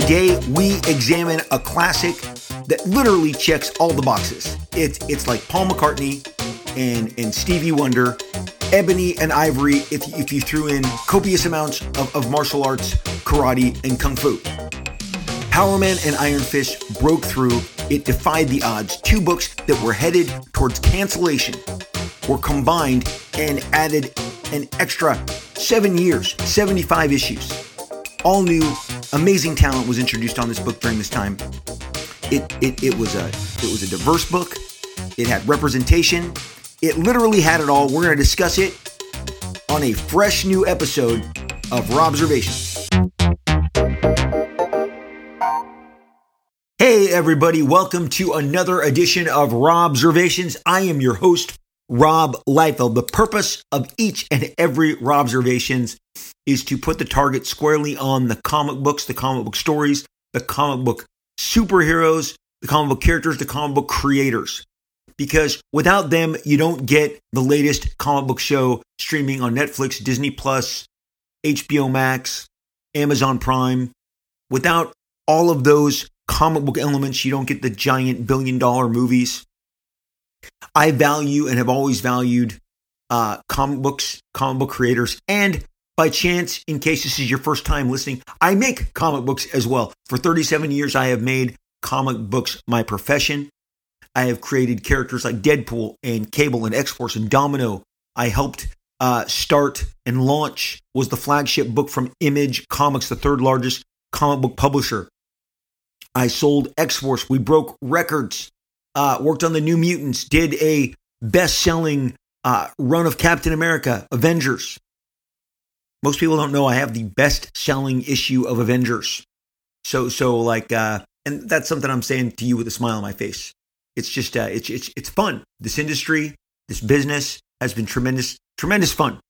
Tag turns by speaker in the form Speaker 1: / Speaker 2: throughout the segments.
Speaker 1: Today, we examine a classic that literally checks all the boxes. It's, it's like Paul McCartney and, and Stevie Wonder, Ebony and Ivory, if, if you threw in copious amounts of, of martial arts, karate, and kung fu. Power Man and Iron Fist broke through. It defied the odds. Two books that were headed towards cancellation were combined and added an extra seven years, 75 issues. All new, amazing talent was introduced on this book during this time. It, it, it was a it was a diverse book. It had representation. It literally had it all. We're going to discuss it on a fresh new episode of Robservations. Hey everybody, welcome to another edition of Robservations. I am your host, Rob Liefeld. The purpose of each and every Robservations is to put the target squarely on the comic books, the comic book stories, the comic book superheroes, the comic book characters, the comic book creators. Because without them, you don't get the latest comic book show streaming on Netflix, Disney Plus, HBO Max, Amazon Prime. Without all of those comic book elements, you don't get the giant billion dollar movies. I value and have always valued uh, comic books, comic book creators, and by chance, in case this is your first time listening, I make comic books as well. For 37 years, I have made comic books my profession. I have created characters like Deadpool and Cable and X-Force and Domino. I helped uh, start and launch was the flagship book from Image Comics, the third largest comic book publisher. I sold X-Force. We broke records. Uh, worked on the New Mutants. Did a best-selling uh, run of Captain America, Avengers. Most people don't know I have the best selling issue of Avengers. So, so like, uh, and that's something I'm saying to you with a smile on my face. It's just, uh, it's, it's, it's fun. This industry, this business has been tremendous, tremendous fun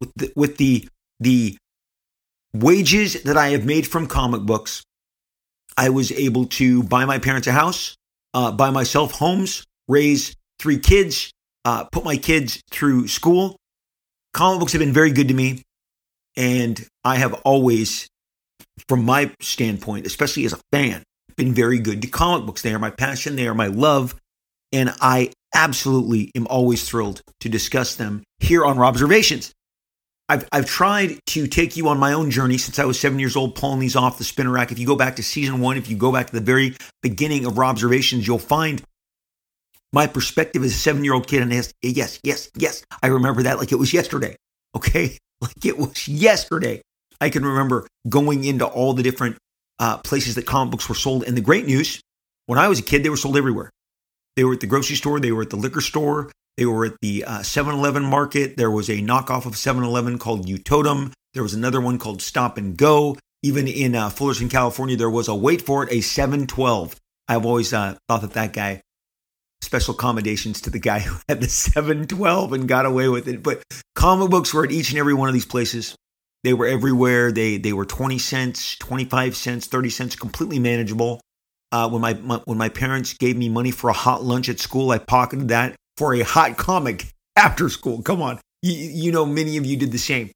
Speaker 1: with the, with the, the wages that I have made from comic books. I was able to buy my parents a house, uh, buy myself homes, raise three kids, uh, put my kids through school. Comic books have been very good to me. And I have always, from my standpoint, especially as a fan, been very good to comic books. They are my passion, they are my love. And I absolutely am always thrilled to discuss them here on Robservations. I've, I've tried to take you on my own journey since I was seven years old, pulling these off the spinner rack. If you go back to season one, if you go back to the very beginning of observations, you'll find my perspective as a seven year old kid. And yes, yes, yes, yes, I remember that like it was yesterday. Okay. like it was yesterday. I can remember going into all the different uh, places that comic books were sold. And the great news, when I was a kid, they were sold everywhere. They were at the grocery store, they were at the liquor store, they were at the uh, 7 Eleven market. There was a knockoff of 7 Eleven called U-Totem. There was another one called Stop and Go. Even in uh, Fullerton, California, there was a wait for it, a 712. I've always uh, thought that that guy special accommodations to the guy who had the 712 and got away with it. But comic books were at each and every one of these places. They were everywhere. They they were 20 cents, 25 cents, 30 cents, completely manageable. Uh, when my, my when my parents gave me money for a hot lunch at school, I pocketed that for a hot comic after school. Come on, you, you know many of you did the same.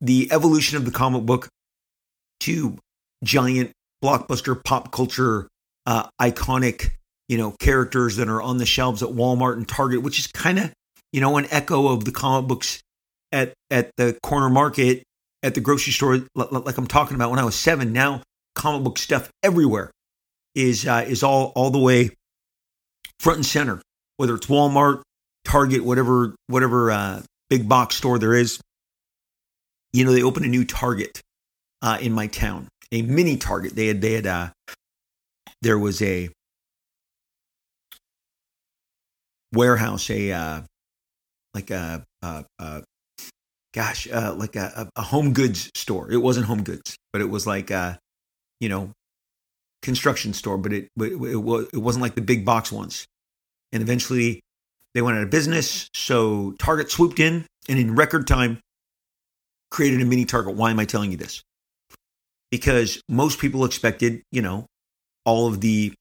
Speaker 1: The evolution of the comic book to giant blockbuster pop culture uh, iconic you know, characters that are on the shelves at Walmart and Target, which is kind of, you know, an echo of the comic books at at the corner market at the grocery store, like I'm talking about when I was seven. Now, comic book stuff everywhere is uh, is all all the way front and center, whether it's Walmart, Target, whatever whatever uh, big box store there is. You know, they opened a new Target uh, in my town, a mini Target. They had they had uh, there was a warehouse, a uh, like a, a, a gosh, uh, like a, a, home goods store. It wasn't home goods, but it was like a, you know, construction store. But it it, it, it wasn't like the big box ones. And eventually, they went out of business. So Target swooped in and in record time created a mini Target. Why am I telling you this? Because most people expected, you know, all of the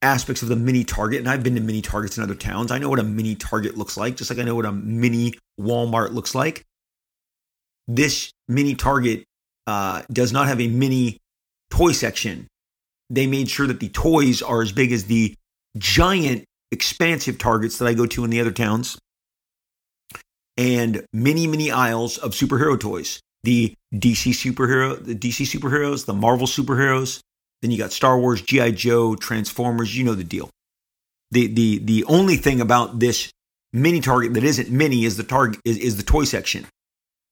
Speaker 1: aspects of the mini Target, and I've been to mini Targets in other towns. I know what a mini Target looks like, just like I know what a mini Walmart looks like. This mini Target uh, does not have a mini toy section. They made sure that the toys are as big as the giant, expansive targets that I go to in the other towns, and many, many aisles of superhero toys. The DC superhero, the DC superheroes, the Marvel superheroes. Then you got Star Wars, GI Joe, Transformers. You know the deal. The the the only thing about this mini target that isn't mini is the target is, is the toy section,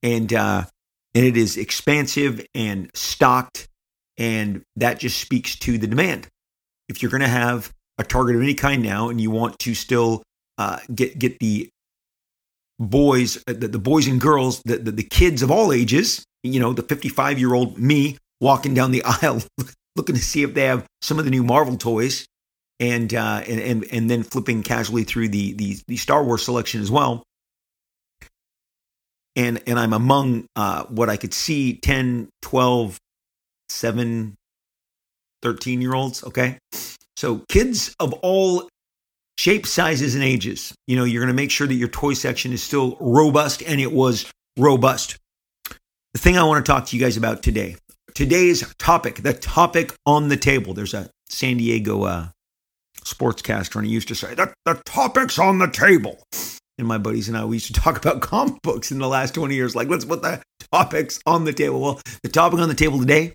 Speaker 1: and uh, and it is expansive and stocked, and that just speaks to the demand. If you're going to have a target of any kind now, and you want to still uh, get get the boys, uh, the, the boys and girls, the, the the kids of all ages, you know, the 55 year old me walking down the aisle looking to see if they have some of the new Marvel toys and uh, and, and and then flipping casually through the, the the Star Wars selection as well. And and I'm among uh, what I could see 10, 12, 7, 13 year olds. Okay. So kids of all shapes, sizes, and ages. You know, you're going to make sure that your toy section is still robust, and it was robust. The thing I want to talk to you guys about today, today's topic, the topic on the table. There's a San Diego uh, sportscaster, and he used to say, the, the topic's on the table. And my buddies and I, we used to talk about comic books in the last 20 years. Like, let's put the topics on the table. Well, the topic on the table today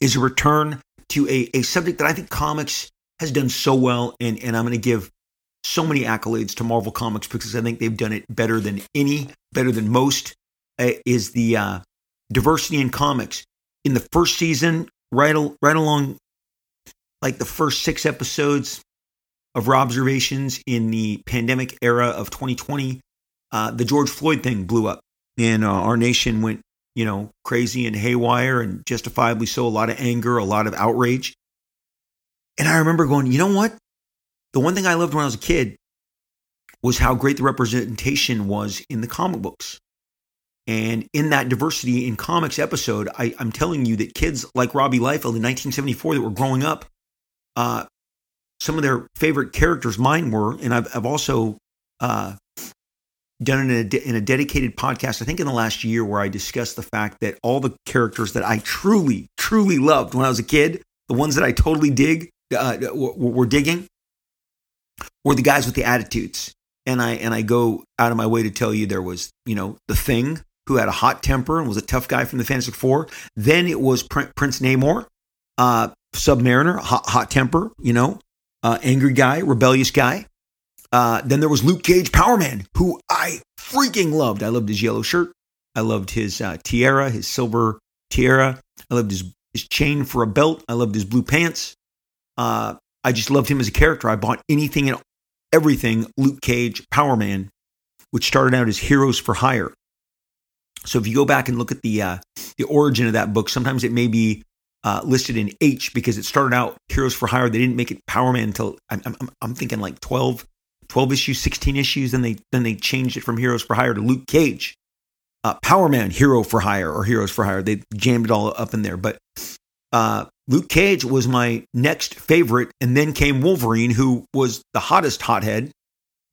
Speaker 1: is a return to a, a subject that I think comics has done so well. And, and I'm going to give so many accolades to Marvel Comics because I think they've done it better than any, better than most, uh, is the uh, diversity in comics. In the first season, right, right along like the first six episodes of observations in the pandemic era of 2020, uh, the George Floyd thing blew up, and uh, our nation went, you know, crazy and haywire, and justifiably so. A lot of anger, a lot of outrage. And I remember going, you know what? The one thing I loved when I was a kid was how great the representation was in the comic books. And in that diversity in comics episode, I, am telling you that kids like Robbie Liefeld in 1974 that were growing up uh, some of their favorite characters, mine were, and I've, I've also uh, done in a, in a dedicated podcast, I think in the last year, where I discussed the fact that all the characters that I truly, truly loved when I was a kid, the ones that I totally dig, uh, were, were digging, were the guys with the attitudes. And I and I go out of my way to tell you there was, you know, the thing who had a hot temper and was a tough guy from the Fantastic Four. Then it was Prince Namor, uh, Submariner, hot, hot temper, you know, uh, angry guy, rebellious guy. Uh, then there was Luke Cage, Power Man, who I freaking loved. I loved his yellow shirt. I loved his uh, tiara, his silver tiara. I loved his, his chain for a belt. I loved his blue pants. Uh, I just loved him as a character. I bought anything and everything Luke Cage, Power Man, which started out as Heroes for Hire. So if you go back and look at the uh, the origin of that book, sometimes it may be uh, listed in H because it started out Heroes for Hire. They didn't make it Power Man until I'm, I'm, I'm, thinking like 12, 12 issues, 16 issues. Then they then they changed it from Heroes for Hire to Luke Cage, uh, Power Man, Hero for Hire or Heroes for Hire. They jammed it all up in there. But uh, Luke Cage was my next favorite, and then came Wolverine, who was the hottest hothead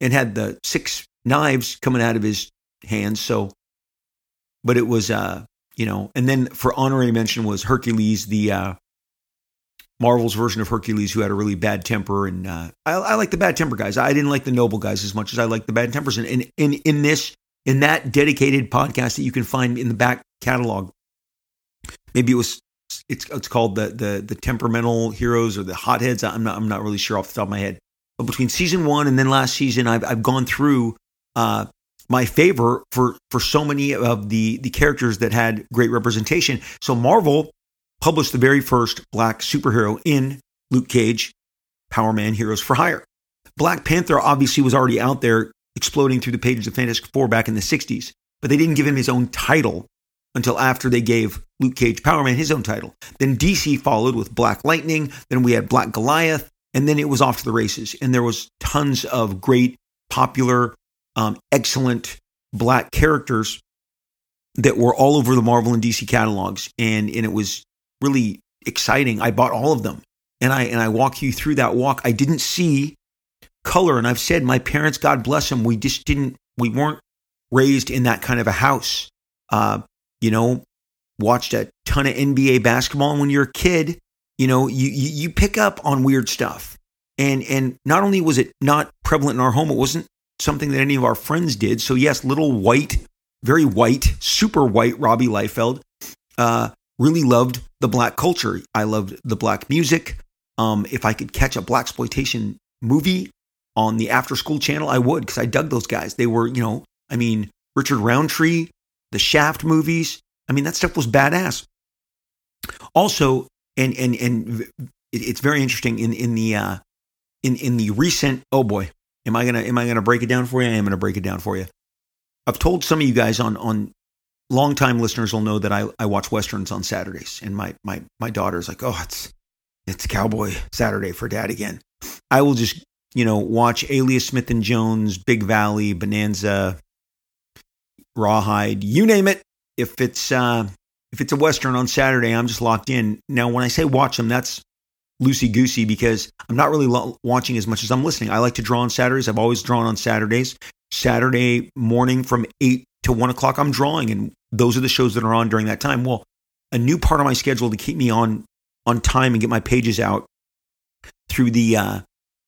Speaker 1: and had the six knives coming out of his hands. So, but it was uh, you know, and then for honorary mention was Hercules, the uh, Marvel's version of Hercules, who had a really bad temper, and uh, I, I like the bad temper guys. I didn't like the noble guys as much as I like the bad tempers. And in in, in this in that dedicated podcast that you can find in the back catalog, maybe it was it's it's called the the the temperamental heroes or the hotheads. I'm not I'm not really sure off the top of my head. But between season one and then last season, I've I've gone through uh, my favor for for so many of the the characters that had great representation. So Marvel published the very first black superhero in Luke Cage, Power Man Heroes for Hire. Black Panther obviously was already out there exploding through the pages of Fantastic Four back in the 60s, but they didn't give him his own title until after they gave Luke Cage Power Man his own title. Then DC followed with Black Lightning, then we had Black Goliath, and then it was off to the races. And there was tons of great popular um, excellent black characters that were all over the Marvel and DC catalogs, and and it was really exciting. I bought all of them, and I and I walk you through that walk. I didn't see color, and I've said my parents, God bless them, we just didn't, we weren't raised in that kind of a house. Uh, you know, watched a ton of NBA basketball. And when you're a kid, you know, you, you, pick up on weird stuff. And, and not only was it not prevalent in our home, it wasn't something that any of our friends did. So yes, little white, very white, super white Robbie Liefeld, uh, really loved the black culture. I loved the black music. Um, if I could catch a black exploitation movie on the after school channel, I would because I dug those guys. They were, you know, I mean, Richard Roundtree, the Shaft movies. I mean, that stuff was badass. Also, and and and it's very interesting in in the uh, in in the recent. Oh boy, am I gonna am I gonna break it down for you? I am gonna break it down for you. I've told some of you guys on on longtime listeners will know that I, I watch westerns on Saturdays, and my my my daughter's like, oh, it's it's Cowboy Saturday for Dad again. I will just you know watch Alias Smith and Jones, Big Valley, Bonanza, Rawhide, you name it. If it's uh, if it's a western on Saturday, I'm just locked in. Now, when I say watch them, that's loosey goosey because I'm not really lo- watching as much as I'm listening. I like to draw on Saturdays. I've always drawn on Saturdays. Saturday morning from eight to one o'clock, I'm drawing, and those are the shows that are on during that time. Well, a new part of my schedule to keep me on on time and get my pages out through the uh,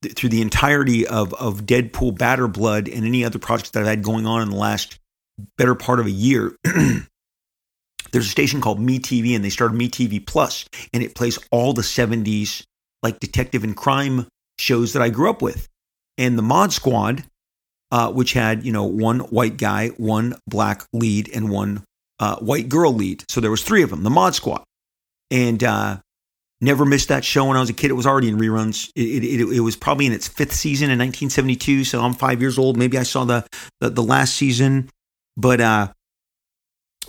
Speaker 1: th- through the entirety of of Deadpool, Bad Blood, and any other projects that I've had going on in the last better part of a year. There's a station called MeTV, and they started MeTV Plus, and it plays all the '70s like detective and crime shows that I grew up with. And the Mod Squad, uh, which had you know one white guy, one black lead, and one uh, white girl lead. So there was three of them, the Mod Squad, and uh, never missed that show when I was a kid. It was already in reruns. It, it, it, it, was probably in its fifth season in 1972. So I'm five years old. Maybe I saw the the, the last season, but uh,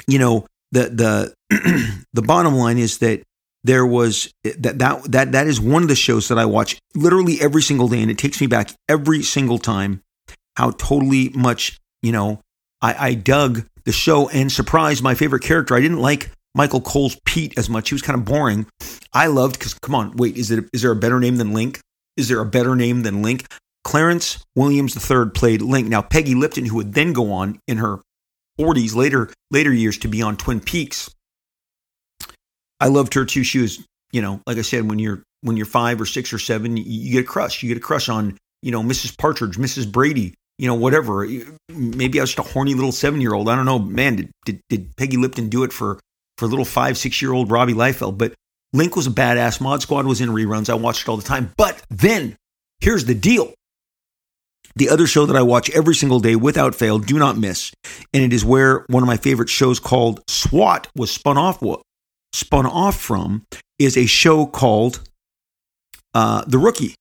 Speaker 1: you know the the the bottom line is that there was that that that that is one of the shows that I watch literally every single day, and it takes me back every single time. How totally much you know I, I dug the show and surprised my favorite character. I didn't like Michael Cole's Pete as much. He was kind of boring. I loved because come on, wait, is it is there a better name than Link? Is there a better name than Link? Clarence Williams III played Link. Now Peggy Lipton, who would then go on in her 40s later later years to be on Twin Peaks. I loved her too. She was, you know, like I said, when you're when you're five or six or seven, you, you get a crush. You get a crush on, you know, Mrs. Partridge, Mrs. Brady, you know, whatever. Maybe I was just a horny little seven year old. I don't know. Man, did, did, did Peggy Lipton do it for, for little five, six year old Robbie Liefeld? But Link was a badass. Mod Squad was in reruns. I watched it all the time. But then here's the deal. The other show that I watch every single day without fail, do not miss. And it is where one of my favorite shows called SWAT was spun off spun off from is a show called uh, The Rookie.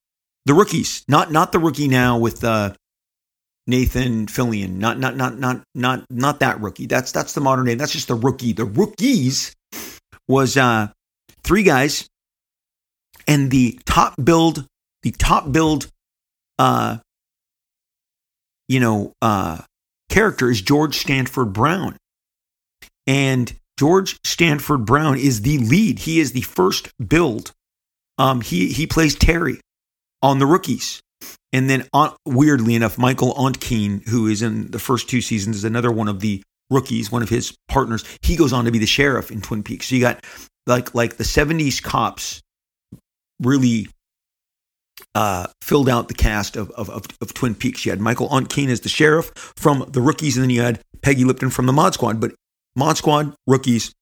Speaker 1: The Rookies, not not the rookie now with uh, Nathan Fillion, not not not not not not that rookie. That's that's the modern day. That's just the rookie. The rookies was uh, three guys, and the top build, the top build, uh, you know, uh, character is Georges Stanford Brown, and Georges Stanford Brown is the lead. He is the first build. Um, he he plays Terry on the rookies. And then, uh, weirdly enough, Michael Ontkean, who is in the first two seasons, is another one of the rookies, one of his partners. He goes on to be the sheriff in Twin Peaks. So you got like like the '70s cops really uh, filled out the cast of, of, of, of, Twin Peaks. You had Michael Ontkean as the sheriff from the rookies, and then you had Peggy Lipton from the Mod Squad. But Mod Squad, rookies,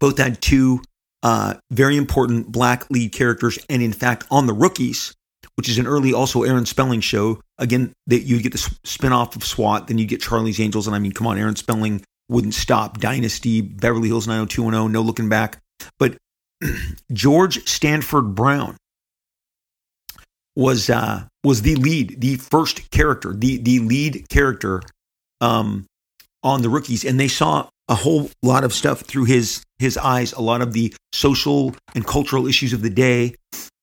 Speaker 1: both had two uh, very important black lead characters. And in fact, on the rookies, which is an early also Aaron Spelling show, again, that you get the spinoff of SWAT, then you get Charlie's Angels. And I mean, come on, Aaron Spelling wouldn't stop. Dynasty, Beverly Hills 90210, no looking back. But Georges Stanford Brown was uh, was the lead, the first character, the the lead character um, on the rookies, and they saw a whole lot of stuff through his his eyes. A lot of the social and cultural issues of the day,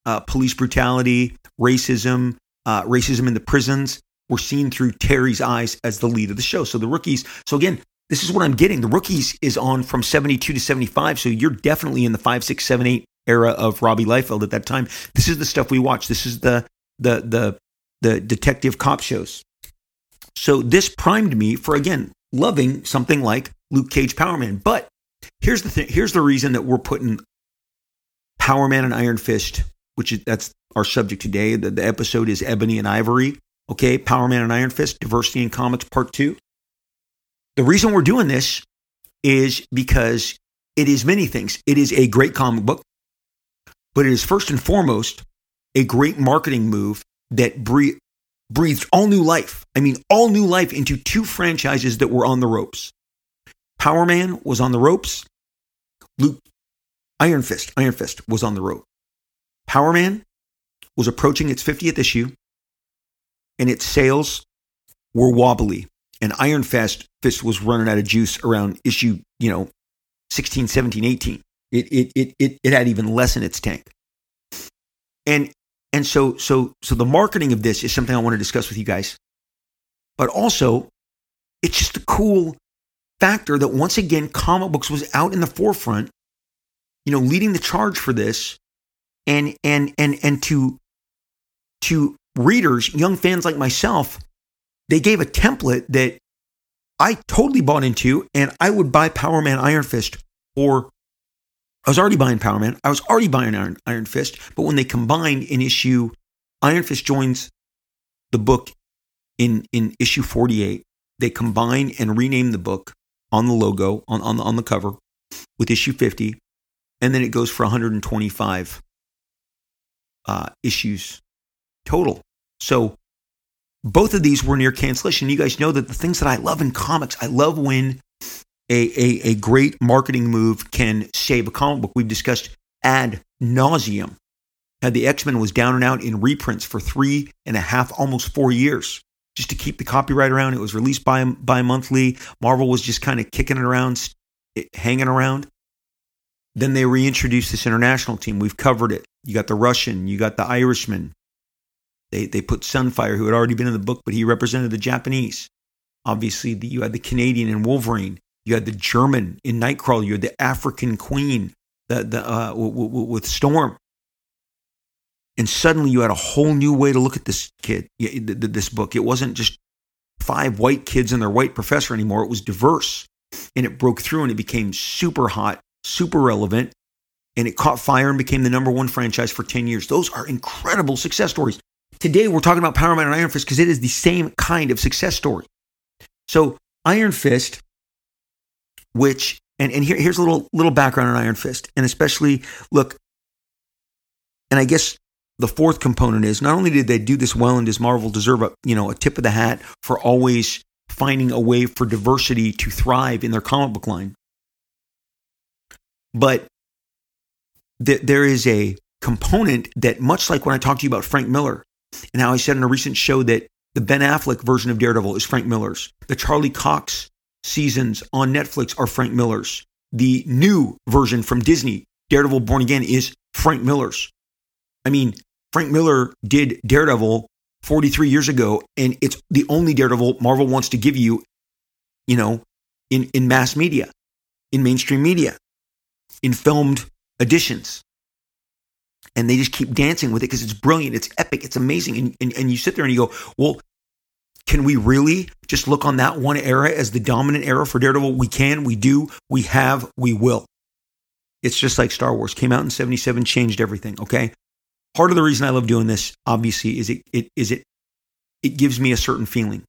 Speaker 1: uh, police brutality, racism, uh, racism in the prisons, were seen through Terry's eyes as the lead of the show. So the rookies. So again, this is what I'm getting. The rookies is on from 72 to 75. So you're definitely in the five, six, seven, eight era of Robbie Liefeld at that time. This is the stuff we watch. This is the the the the detective cop shows. So this primed me for again loving something like Luke Cage Power Man. But here's the thing. Here's the reason that we're putting Power Man and Iron Fist, which is that's our subject today. The, the episode is Ebony and Ivory. Okay, Power Man and Iron Fist, Diversity in Comics Part Two. The reason we're doing this is because it is many things. It is a great comic book, but it is first and foremost a great marketing move that breathed, breathed all new life. I mean, all new life into two franchises that were on the ropes. Power Man was on the ropes. Luke Iron Fist, Iron Fist was on the rope. Power Man was approaching its 50th issue, and its sales were wobbly. And Iron Fist, was running out of juice around issue, you know, 16, 17, 18. It, it, it, it, it had even less in its tank. And, and so, so, so the marketing of this is something I want to discuss with you guys. But also, it's just a cool factor that once again, comic books was out in the forefront, you know, leading the charge for this and, and, and, and to, to readers, young fans like myself, they gave a template that I totally bought into, and I would buy Power Man Iron Fist or I was already buying Power Man. I was already buying Iron, Iron Fist, but when they combined in issue, Iron Fist joins the book in, in issue 48. They combine and rename the book on the logo, on, on, the, on the cover, with issue 50. And then it goes for 125 uh, issues total. So both of these were near cancellation. You guys know that the things that I love in comics, I love when a, a, a great marketing move can save a comic book. We've discussed ad nauseum. Had the X Men was down and out in reprints for three and a half, almost four years, just to keep the copyright around. It was released by bi monthly. Marvel was just kind of kicking it around, hanging around. Then they reintroduced this international team. We've covered it. You got the Russian, you got the Irishman, they, they put Sunfire, who had already been in the book, but he represented the Japanese. Obviously, the, you had the Canadian in Wolverine. You had the German in Nightcrawler. You had the African Queen the, the, uh, w- w- with Storm. And suddenly you had a whole new way to look at this kid, this book. It wasn't just five white kids and their white professor anymore. It was diverse. And it broke through and it became super hot, super relevant. And it caught fire and became the number one franchise for 10 years. Those are incredible success stories. Today, we're talking about Power Man and Iron Fist because it is the same kind of success story. So, Iron Fist, which, and, and here, here's a little, little background on Iron Fist, and especially, look, and I guess the fourth component is not only did they do this well and does Marvel deserve a, you know, a tip of the hat for always finding a way for diversity to thrive in their comic book line, but th- there is a component that, much like when I talked to you about Frank Miller, and how I said in a recent show that the Ben Affleck version of Daredevil is Frank Miller's. The Charlie Cox seasons on Netflix are Frank Miller's. The new version from Disney, Daredevil Born Again, is Frank Miller's. I mean, Frank Miller did Daredevil 43 years ago, and it's the only Daredevil Marvel wants to give you, you know, in, in mass media, in mainstream media, in filmed editions and they just keep dancing with it because it's brilliant, it's epic, it's amazing. And, and, and you sit there and you go, well, can we really just look on that one era as the dominant era for Daredevil? We can, we do, we have, we will. It's just like Star Wars came out in 77, changed everything, okay? Part of the reason I love doing this, obviously, is it, it is it it gives me a certain feeling.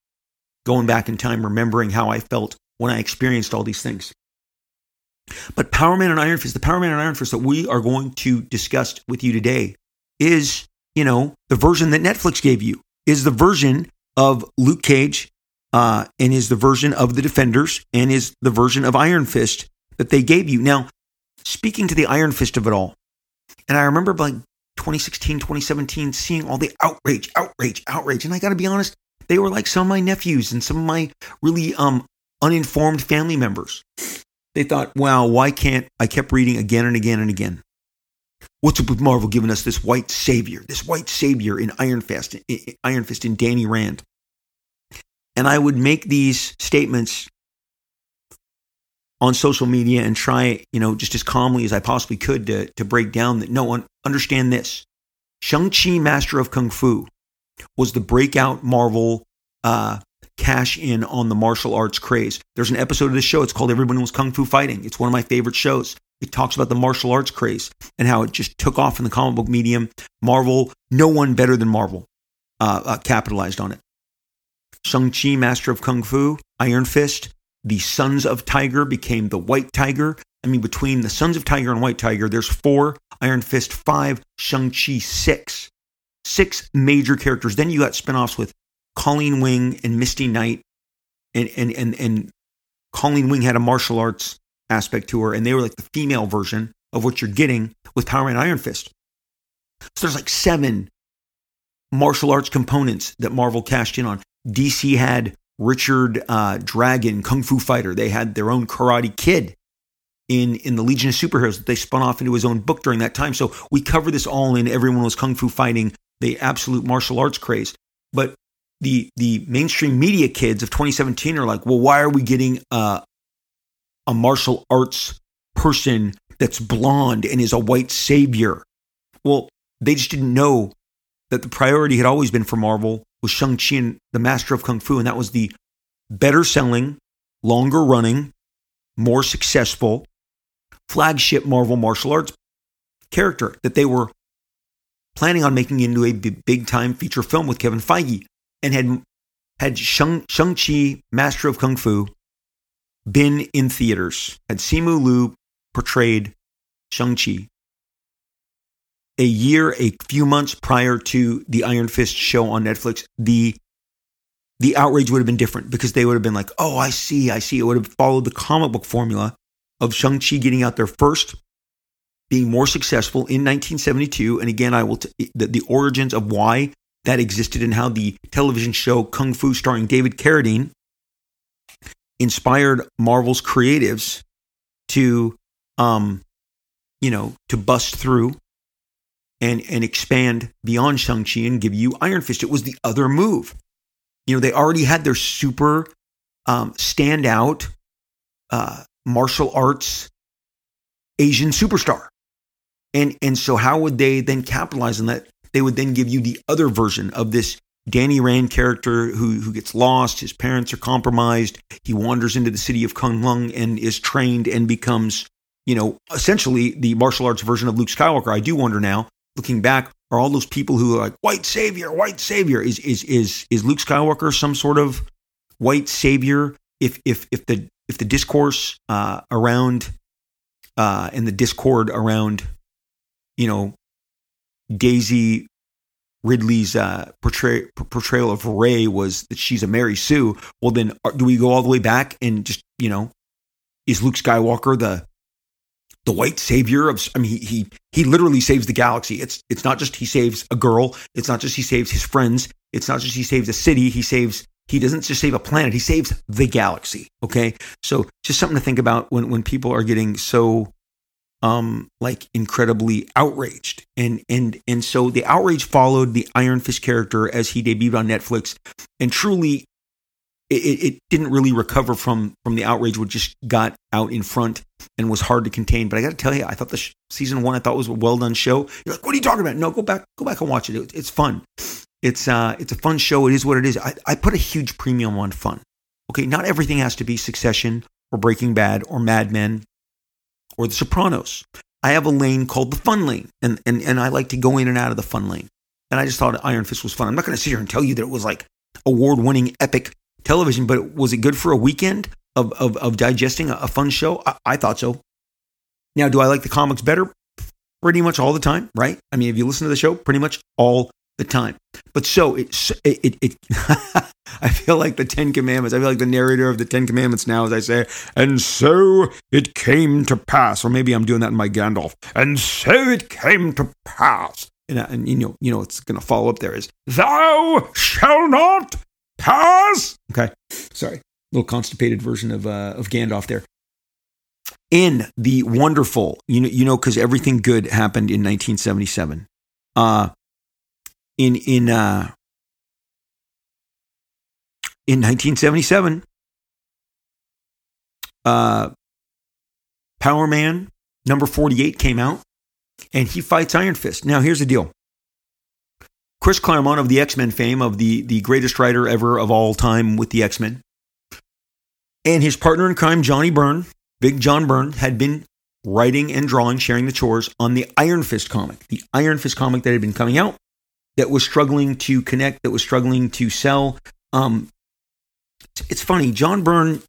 Speaker 1: Going back in time, remembering how I felt when I experienced all these things. But Power Man and Iron Fist, the Power Man and Iron Fist that we are going to discuss with you today is, you know, the version that Netflix gave you, is the version of Luke Cage, uh, and is the version of the Defenders, and is the version of Iron Fist that they gave you. Now, speaking to the Iron Fist of it all, and I remember like 2016, 2017, seeing all the outrage, outrage, outrage. And I got to be honest, they were like some of my nephews and some of my really um, uninformed family members. They thought, wow, why can't I kept reading again and again and again? What's up with Marvel giving us this white savior, this white savior in Iron Fist, Iron Fist in Danny Rand? And I would make these statements on social media and try, you know, just as calmly as I possibly could to, to break down that no one understand this. Shang-Chi, Master of Kung Fu, was the breakout Marvel uh, cash in on the martial arts craze. There's an episode of the show. It's called Everyone Was Kung Fu Fighting. It's one of my favorite shows. It talks about the martial arts craze and how it just took off in the comic book medium. Marvel, no one better than Marvel, uh, uh, capitalized on it. Shang-Chi, Master of Kung Fu, Iron Fist, the Sons of Tiger became the White Tiger. I mean, between the Sons of Tiger and White Tiger, there's four, Iron Fist five, Shang-Chi six. Six major characters. Then you got spinoffs with Colleen Wing and Misty Knight. And, and, and, and Colleen Wing had a martial arts aspect to her, and they were like the female version of what you're getting with Power Man Iron Fist. So there's like seven martial arts components that Marvel cashed in on. DC had Richard uh, Dragon, Kung Fu Fighter. They had their own Karate Kid in in the Legion of Superheroes that they spun off into his own book during that time. So we cover this all in Everyone Was Kung Fu Fighting, the absolute martial arts craze. But the the mainstream media kids of 2017 are like, well, why are we getting a a martial arts person that's blonde and is a white savior? Well, they just didn't know that the priority had always been for Marvel was Shang-Chi and the Master of Kung Fu, and that was the better selling, longer running, more successful flagship Marvel martial arts character that they were planning on making into a big time feature film with Kevin Feige and had had Shang, Shang-Chi, Master of Kung Fu, been in theaters, had Simu Liu portrayed Shang-Chi, a year, a few months prior to the Iron Fist show on Netflix, the the outrage would have been different because they would have been like, "Oh, I see, I see." It would have followed the comic book formula of Shang Chi getting out there first, being more successful in 1972, and again, I will t- the, the origins of why that existed and how the television show Kung Fu, starring David Carradine, inspired Marvel's creatives to, um, you know, to bust through and and expand beyond Shang-Chi and give you Iron Fist. It was the other move. You know, they already had their super um, standout uh, martial arts Asian superstar. And and so how would they then capitalize on that? They would then give you the other version of this Danny Rand character who who gets lost, his parents are compromised, he wanders into the city of K'un-Lun and is trained and becomes, you know, essentially the martial arts version of Luke Skywalker. I do wonder now looking back, are all those people who are like white savior, white savior? Is is is is Luke Skywalker some sort of white savior? If if if the if the discourse uh, around uh, and the discord around, you know, Daisy Ridley's uh, portray, portrayal of Rey was that she's a Mary Sue. Well, then uh, do we go all the way back and just you know, is Luke Skywalker the the white savior of I mean he he he literally saves the galaxy. It's it's not just he saves a girl, it's not just he saves his friends, it's not just he saves a city, he saves he doesn't just save a planet, he saves the galaxy. Okay? So just something to think about when when people are getting so um like incredibly outraged. And and and so the outrage followed the Iron Fist character as he debuted on Netflix and truly it, it, didn't really recover from from the outrage which just got out in front and was hard to contain. But I got to tell you, I thought the sh- season one I thought was a well done show. You're like, what are you talking about? No, go back, go back and watch it. it it's fun. It's uh, it's a fun show. It is what it is. I, I put a huge premium on fun. Okay, not everything has to be Succession or Breaking Bad or Mad Men or The Sopranos. I have a lane called the fun lane, and and and I like to go in and out of the fun lane. And I just thought Iron Fist was fun. I'm not going to sit here and tell you that it was like award winning epic television, but was it good for a weekend of, of, of digesting a, a fun show? I, I thought so. Now, do I like the comics better? Pretty much all the time, right? I mean, if you listen to the show, pretty much all the time. But so it, it, it, I feel like the Ten Commandments. I feel like the narrator of the Ten Commandments now, as I say, and so it came to pass, or maybe I'm doing that in my Gandalf, and so it came to pass. And, and you know, you know, it's going to follow up there is, thou shall not pass. Okay, sorry, little constipated version of uh, of Gandalf there. In the wonderful, you know, you know, because everything good happened in 1977. Uh, in in uh, in 1977, uh, Power Man number 48 came out, and he fights Iron Fist. Now, here's the deal. Chris Claremont of the X Men fame, of the the greatest writer ever of all time with the X Men, and his partner in crime, Johnny Byrne, Big John Byrne, had been writing and drawing, sharing the chores on the Iron Fist comic, the Iron Fist comic that had been coming out, that was struggling to connect, that was struggling to sell. Um, it's funny, John Byrne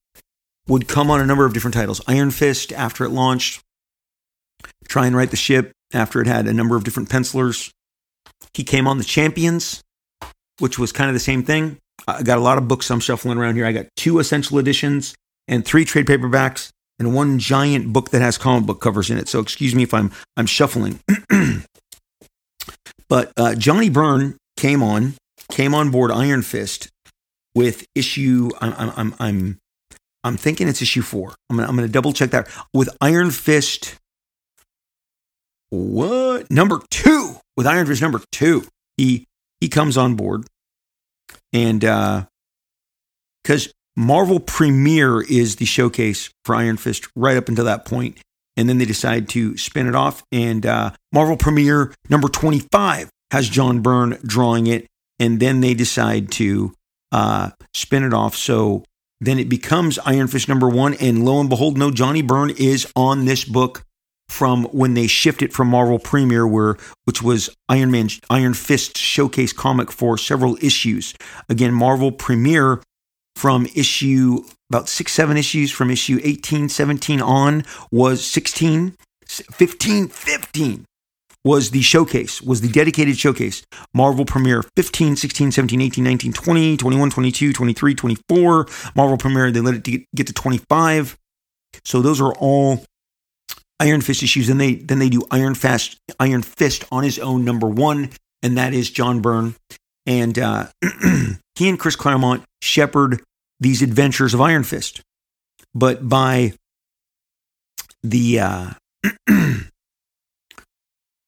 Speaker 1: would come on a number of different titles. Iron Fist after it launched, try and right the ship after it had a number of different pencilers. He came on the Champions, which was kind of the same thing. I got a lot of books I'm shuffling around here. I got two essential editions and three trade paperbacks and one giant book that has comic book covers in it. So excuse me if I'm I'm shuffling. but uh, Johnny Byrne came on came on board Iron Fist with issue. I'm I'm I'm I'm thinking it's issue four. I'm gonna, I'm gonna double check that with Iron Fist. What number two with Iron Fist number two? He he comes on board, and because uh, Marvel Premiere is the showcase for Iron Fist right up until that point, and then they decide to spin it off. And uh, Marvel Premiere number 25 has John Byrne drawing it, and then they decide to uh, spin it off. So then it becomes Iron Fist number one, and lo and behold, no, Johnny Byrne is on this book from when they shifted from Marvel Premiere, where which was Iron Man Iron Fist showcase comic for several issues. Again, Marvel Premiere from issue about six, seven issues from issue 18, 17 on was 16, 15, 15 was the showcase, was the dedicated showcase. Marvel Premiere 15, 16, 17, 18, 19, 20, 21, 22, 23, 24. Marvel Premiere, they let it get to 25. So those are all Iron Fist issues. And they then they do Iron Fist, Iron Fist on his own number one, and that is John Byrne. And uh, he and Chris Claremont shepherd these adventures of Iron Fist. But by the uh,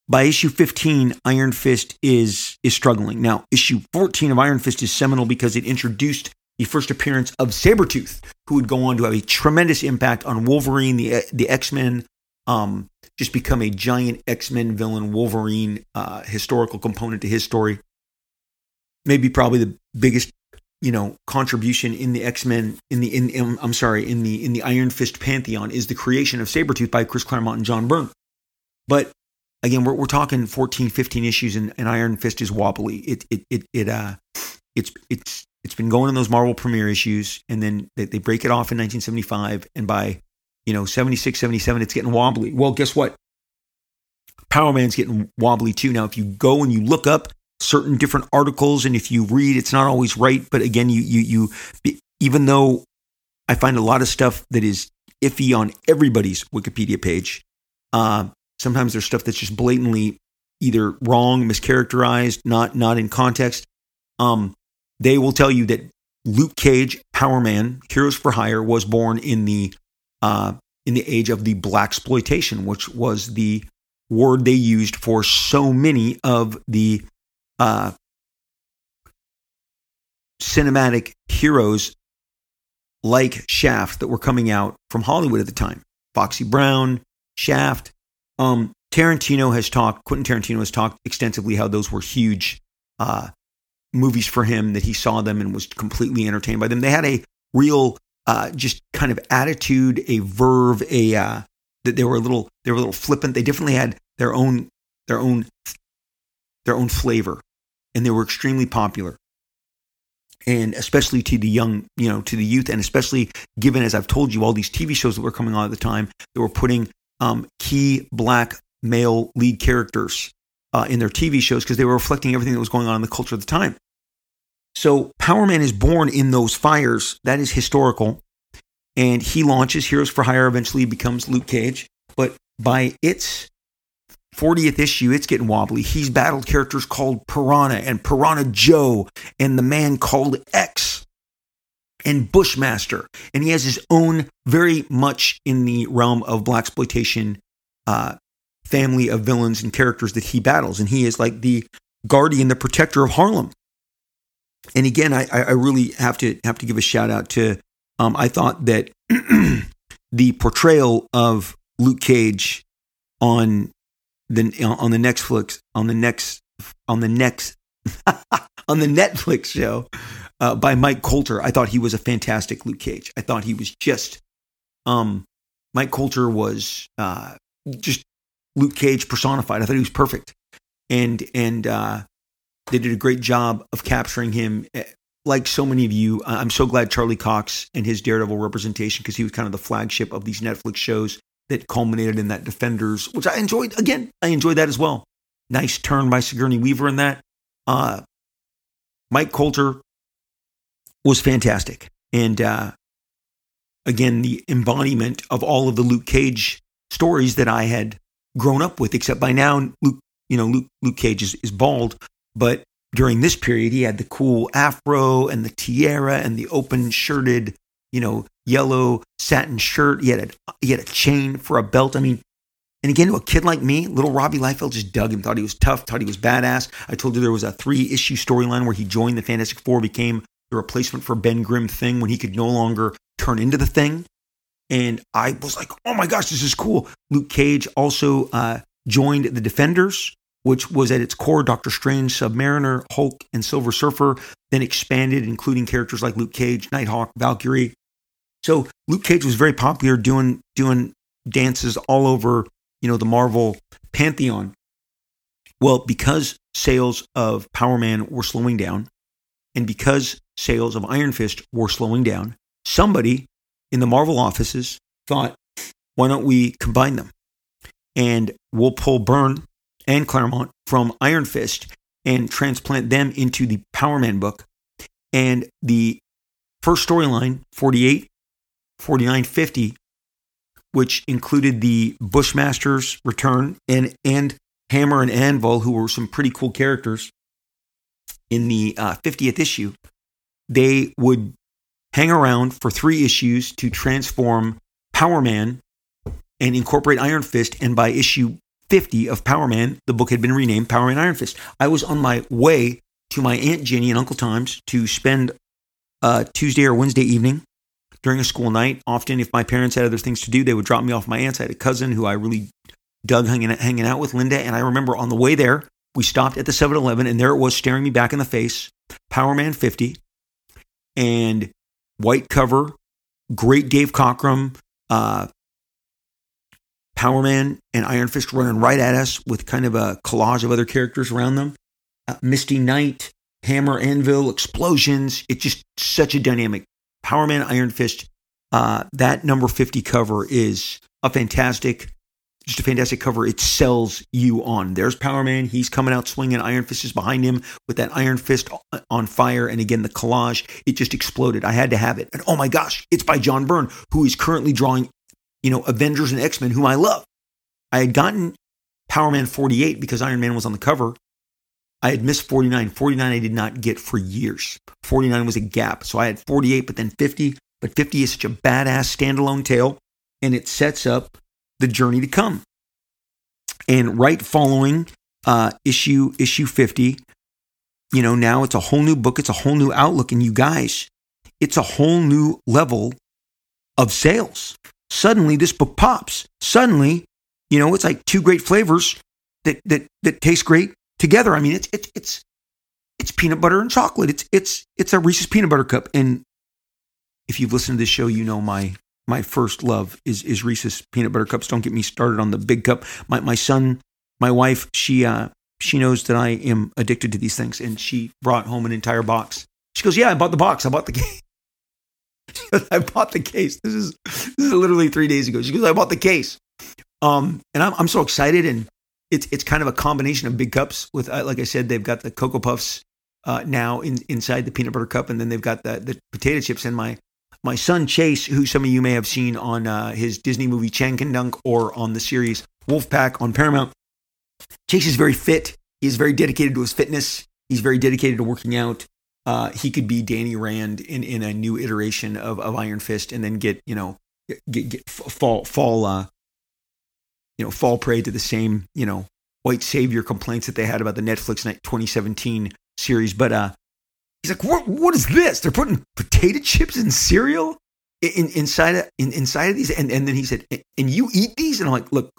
Speaker 1: by issue 15, Iron Fist is is struggling. Now, issue 14 of Iron Fist is seminal because it introduced the first appearance of Sabretooth, who would go on to have a tremendous impact on Wolverine, the the X-Men, um, just become a giant X-Men villain, Wolverine uh, historical component to his story. Maybe probably the biggest you know contribution in the X-Men in the in, in, I'm sorry in the in the Iron Fist pantheon is the creation of Sabretooth by Chris Claremont and John Byrne. But again, we're, we're talking 14, 15 issues and, and Iron Fist is wobbly. It it it it uh it's it's it's been going in those Marvel premiere issues and then they, they break it off in 1975 and by you know 76 77 it's getting wobbly. Well, guess what? Power Man's getting wobbly too. Now, if you go and you look up certain different articles and if you read it's not always right but again you you you even though i find a lot of stuff that is iffy on everybody's wikipedia page uh, sometimes there's stuff that's just blatantly either wrong mischaracterized not not in context. Um, they will tell you that luke cage power man heroes for hire was born in the uh, in the age of the black exploitation which was the word they used for so many of the uh, cinematic heroes like Shaft that were coming out from Hollywood at the time. Foxy Brown, Shaft. Um, Tarantino has talked, Quentin Tarantino has talked extensively how those were huge uh, movies for him, that he saw them and was completely entertained by them. They had a real, uh, just kind of attitude, a verve, a, uh, that they were a little, they were a little flippant. They definitely had their own, their own, their own flavor and they were extremely popular. And especially to the young, you know, to the youth, and especially given, as I've told you, all these TV shows that were coming on at the time that were putting um, key black male lead characters uh, in their TV shows because they were reflecting everything that was going on in the culture at the time. So Power Man is born in those fires. That is historical. And he launches Heroes for Hire, eventually becomes Luke Cage. But by its 40th issue, it's getting wobbly. He's battled characters called Piranha and Piranha Joe and the man called X and Bushmaster. And he has his own, very much in the realm of black exploitation uh, family of villains and characters that he battles. And he is like the guardian, the protector of Harlem. And again, I, I really have to have to give a shout out to. Um, I thought that the portrayal of Luke Cage on the on the next Netflix on the next on the next on the Netflix show uh, by Mike Colter. I thought he was a fantastic Luke Cage. I thought he was just, um, Mike Colter was uh, just Luke Cage personified. I thought he was perfect, and and uh, they did a great job of capturing him. Eh, like so many of you, I'm so glad Charlie Cox and his Daredevil representation because he was kind of the flagship of these Netflix shows that culminated in that Defenders, which I enjoyed. Again, I enjoyed that as well. Nice turn by Sigourney Weaver in that. Uh, Mike Colter was fantastic. And uh, again, the embodiment of all of the Luke Cage stories that I had grown up with, except by now, Luke, you know, Luke, Luke Cage is, is bald. But during this period, he had the cool afro and the tiara and the open shirted, you know, yellow satin shirt. He had a, he had a chain for a belt. I mean, and again, to a kid like me, little Robbie Liefeld just dug him, thought he was tough, thought he was badass. I told you there was a three issue storyline where he joined the Fantastic Four, became the replacement for Ben Grimm thing when he could no longer turn into the thing. And I was like, oh my gosh, this is cool. Luke Cage also uh, joined the Defenders, which was at its core Doctor Strange, Submariner, Hulk, and Silver Surfer, then expanded, including characters like Luke Cage, Nighthawk, Valkyrie. So Luke Cage was very popular doing doing dances all over you know, the Marvel pantheon. Well, because sales of Power Man were slowing down, and because sales of Iron Fist were slowing down, somebody in the Marvel offices thought, why don't we combine them? And we'll pull Byrne and Claremont from Iron Fist and transplant them into the Power Man book. And the first storyline, 48, 49, 50, which included the Bushmaster's return and and Hammer and Anvil, who were some pretty cool characters in the uh, 50th issue. They would hang around for three issues to transform Power Man and incorporate Iron Fist. And by issue 50 of Power Man, the book had been renamed Power Man Iron Fist. I was on my way to my Aunt Jenny and Uncle Tom's to spend uh, Tuesday or Wednesday evening during a school night. Often, if my parents had other things to do, they would drop me off my aunt's. I had a cousin who I really dug hanging, hanging out with, Linda. And I remember on the way there, we stopped at the 7 Eleven, and there it was staring me back in the face Power Man 50 and white cover, great Dave Cockrum, uh, Power Man and Iron Fist running right at us with kind of a collage of other characters around them. Uh, Misty Knight, Hammer, Anvil, explosions. It's just such a dynamic Power Man Iron Fist, uh, that number 50 cover is a fantastic, just a fantastic cover. It sells you on. There's Power Man. He's coming out swinging. Iron Fist is behind him with that Iron Fist on fire. And again, the collage, it just exploded. I had to have it. And oh my gosh, it's by John Byrne, who is currently drawing, you know, Avengers and X Men, whom I love. I had gotten Power Man 48 because Iron Man was on the cover. I had missed 49. 49 I did not get for years. 49 was a gap. So I had 48, but then 50. But 50 is such a badass standalone tale, and it sets up the journey to come. And right following uh, issue issue 50, you know, now it's a whole new book, it's a whole new outlook, and you guys, it's a whole new level of sales. Suddenly, this book pops. Suddenly, you know, it's like two great flavors that that that taste great together. I mean, it's it's it's it's peanut butter and chocolate. It's it's it's a Reese's peanut butter cup. And if you've listened to this show, you know my my first love is is Reese's peanut butter cups. Don't get me started on the big cup. My my son, my wife, she uh she knows that I am addicted to these things, and she brought home an entire box. She goes, "Yeah, I bought the box. I bought the case. I bought the case. This is this is literally three days ago." She goes, "I bought the case." Um, and I'm I'm so excited, and it's it's kind of a combination of big cups with, uh, like I said, they've got the cocoa puffs uh, now in, inside the peanut butter cup, and then they've got the the potato chips. And my my son Chase, who some of you may have seen on uh, his Disney movie Chang Can Dunk or on the series Wolfpack on Paramount, Chase is very fit. He's very dedicated to his fitness. He's very dedicated to working out. Uh, he could be Danny Rand in, in a new iteration of, of Iron Fist, and then get you know get, get fall fall uh, you know, fall prey to the same, you know, white savior complaints that they had about the Netflix 2017 series. But uh, he's like, what, what is this? They're putting potato chips in cereal in, inside of, in, inside of these. And, and then he said, and you eat these? And I'm like, look,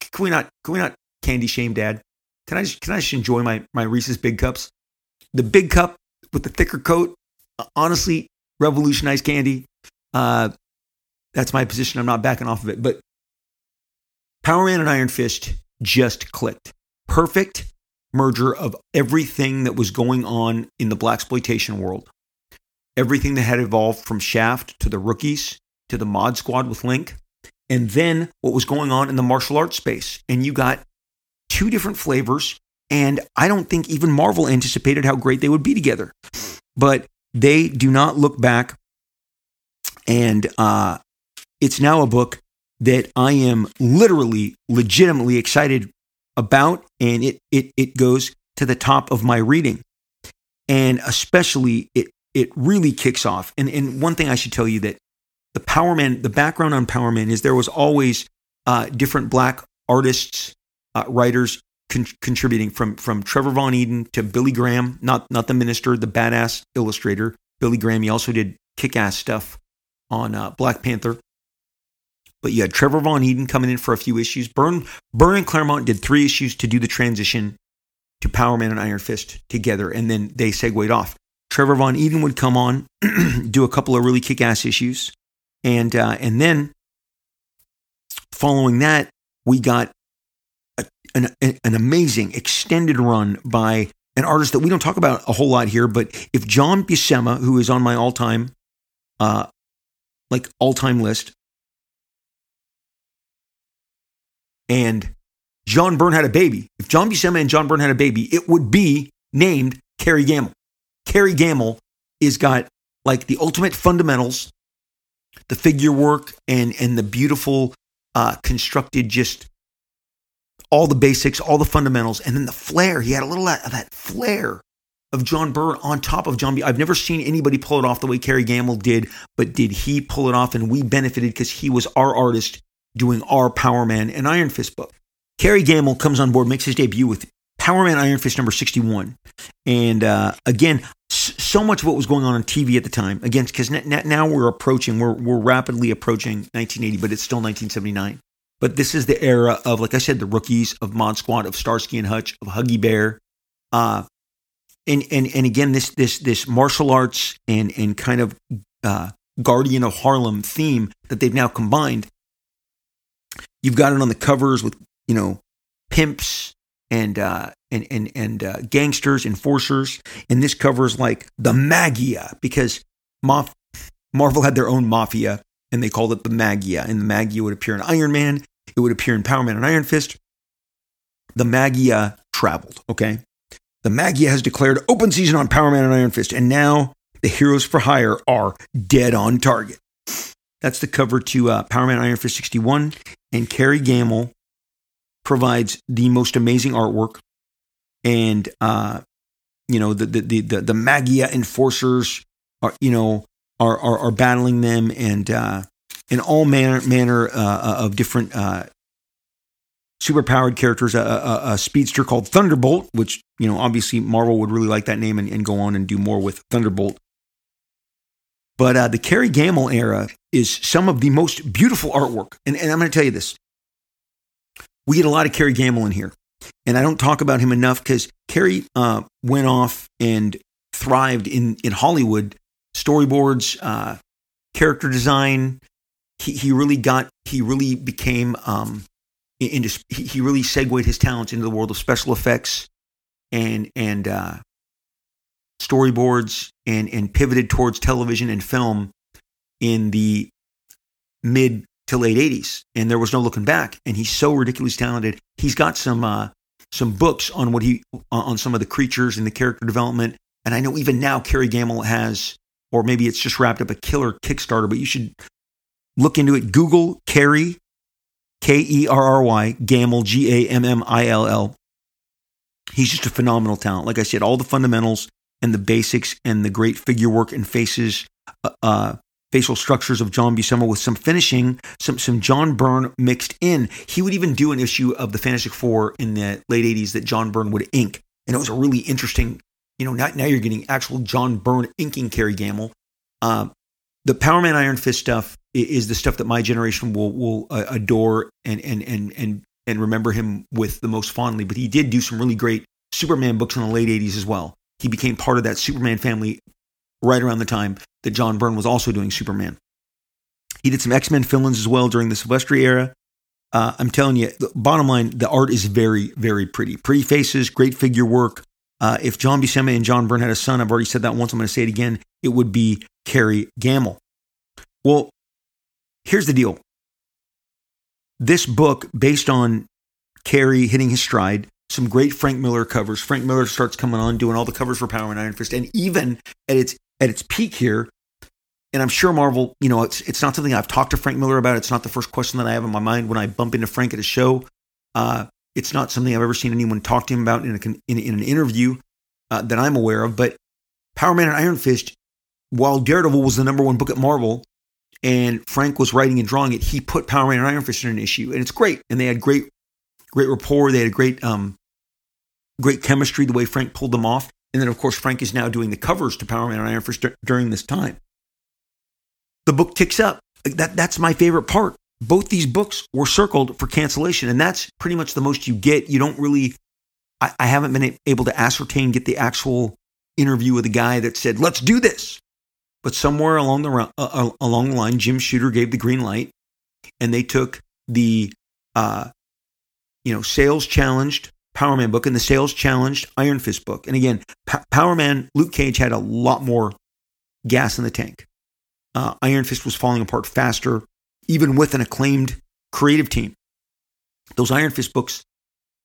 Speaker 1: can we not, can we not candy shame dad? Can I just, can I just enjoy my my Reese's Big Cups? The big cup with the thicker coat, uh, honestly, revolutionized candy. Uh, that's my position. I'm not backing off of it. But Power Man and Iron Fist just clicked. Perfect merger of everything that was going on in the black exploitation world. Everything that had evolved from Shaft to the rookies to the mod squad with Link, and then what was going on in the martial arts space. And you got two different flavors. And I don't think even Marvel anticipated how great they would be together. But they do not look back. And uh, it's now a book that I am literally, legitimately excited about. And it, it, it goes to the top of my reading. And especially, it, it really kicks off. And, and one thing I should tell you that the Power Man, the background on Power Man is there was always uh, different black artists, uh, writers con- contributing from from Trevor Von Eeden to Billy Graham, not not the minister, the badass illustrator. Billy Graham. He also did kick ass stuff on uh, Black Panther. But you had Trevor Von Eeden coming in for a few issues. Byrne, Byrne and Claremont did three issues to do the transition to Power Man and Iron Fist together, and then they segued off. Trevor Von Eeden would come on, do a couple of really kick ass issues. And uh, and then following that, we got a, an, an amazing extended run by an artist that we don't talk about a whole lot here. But if John Buscema, who is on my all time, uh, like all time list, and John Byrne had a baby, if John Buscema and John Byrne had a baby, it would be named Kerry Gammill. Kerry Gammill is got like the ultimate fundamentals the figure work and and the beautiful uh, constructed just all the basics, all the fundamentals, and then the flair. He had a little of that flair of John Byrne on top of John B. I've never seen anybody pull it off the way Kerry Gammill did, but did he pull it off? And we benefited because he was our artist doing our Power Man and Iron Fist book. Kerry Gammill comes on board, makes his debut with Power Man Iron Fist number 61. And uh, again, so much of what was going on on TV at the time. Again, because now we're approaching, we're we're rapidly approaching 1980, but it's still 1979. But this is the era of, like I said, the rookies of Mod Squad, of Starsky and Hutch, of Huggy Bear, uh, and and and again, this this this martial arts and and kind of uh, Guardian of Harlem theme that they've now combined. You've got it on the covers with you know pimps and uh, and and and uh, gangsters, enforcers, and this covers like the Maggia because Maf- Marvel had their own mafia and they called it the Maggia, and the Maggia would appear in Iron Man, it would appear in Power Man and Iron Fist. The Maggia traveled. Okay, the Maggia has declared open season on Power Man and Iron Fist, and now the heroes for hire are dead on target. That's the cover to uh, Power Man Iron Fist 61, and Kerry Gammill provides the most amazing artwork and uh, you know the the the the, the Maggia enforcers are you know are are, are battling them and uh, in all manner manner uh, uh of different uh, superpowered characters. A, a, a, speedster called Thunderbolt, which you know obviously Marvel would really like that name and, and go on and do more with Thunderbolt. But uh, the Kerry Gammill era is some of the most beautiful artwork, and, and I'm going to tell you this: we get a lot of Kerry Gammill in here. And I don't talk about him enough because Kerry uh, went off and thrived in, in Hollywood, storyboards, uh, character design. He, he really got, he really became, um, into, he really segued his talents into the world of special effects and, and, uh, storyboards and, and pivoted towards television and film in the mid to late 80s and there was no looking back. And he's so ridiculously talented. He's got some uh, some books on what he on some of the creatures and the character development. And i know even now Kerry Gammill has or maybe it's just wrapped up a killer kickstarter but you should look into it. Google Kerry k-e-r-r-y Gammill g-a-m-m-i-l-l he's just a phenomenal talent. Like i said all the fundamentals and the basics and the great figure work and faces uh, uh facial structures of John Buscema with some finishing, some some John Byrne mixed in. He would even do an issue of the Fantastic Four in the late 80s that John Byrne would ink. And it was a really interesting, you know, now, now you're getting actual John Byrne inking Kerry Gammill. Um, the Power Man Iron Fist stuff is the stuff that my generation will will uh, adore and and and and and remember him with the most fondly, but he did do some really great Superman books in the late 80s as well. He became part of that Superman family right around the time that John Byrne was also doing Superman. He did some X Men fill-ins as well during the Silvestri era. Uh, I'm telling you, the bottom line, the art is very, very pretty. Pretty faces, great figure work. Uh, if John Buscema and John Byrne had a son, I've already said that once. I'm going to say it again. It would be Kerry Gammill. Well, here's the deal. This book, based on Kerry hitting his stride, some great Frank Miller covers. Frank Miller starts coming on, doing all the covers for Power and Iron Fist, and even at its at its peak here, and I'm sure Marvel, you know, it's it's not something I've talked to Frank Miller about. It's not the first question that I have in my mind when I bump into Frank at a show. Uh, it's not something I've ever seen anyone talk to him about in, a, in, in an interview uh, that I'm aware of. But Power Man and Iron Fist, while Daredevil was the number one book at Marvel, and Frank was writing and drawing it, he put Power Man and Iron Fist in an issue, and it's great. And they had great, great rapport. They had a great, um, great chemistry. The way Frank pulled them off, and then of course Frank is now doing the covers to Power Man and Iron Fist during this time the book ticks up. That, that's my favorite part. Both these books were circled for cancellation, and that's pretty much the most you get. You don't really, I, I haven't been able to ascertain, get the actual interview with the guy that said, let's do this. But somewhere along the, uh, uh, along the line, Jim Shooter gave the green light, and they took the, uh, you know, sales challenged Power Man book and the sales challenged Iron Fist book. And again, P- Power Man, Luke Cage had a lot more gas in the tank uh, Iron Fist was falling apart faster, even with an acclaimed creative team. Those Iron Fist books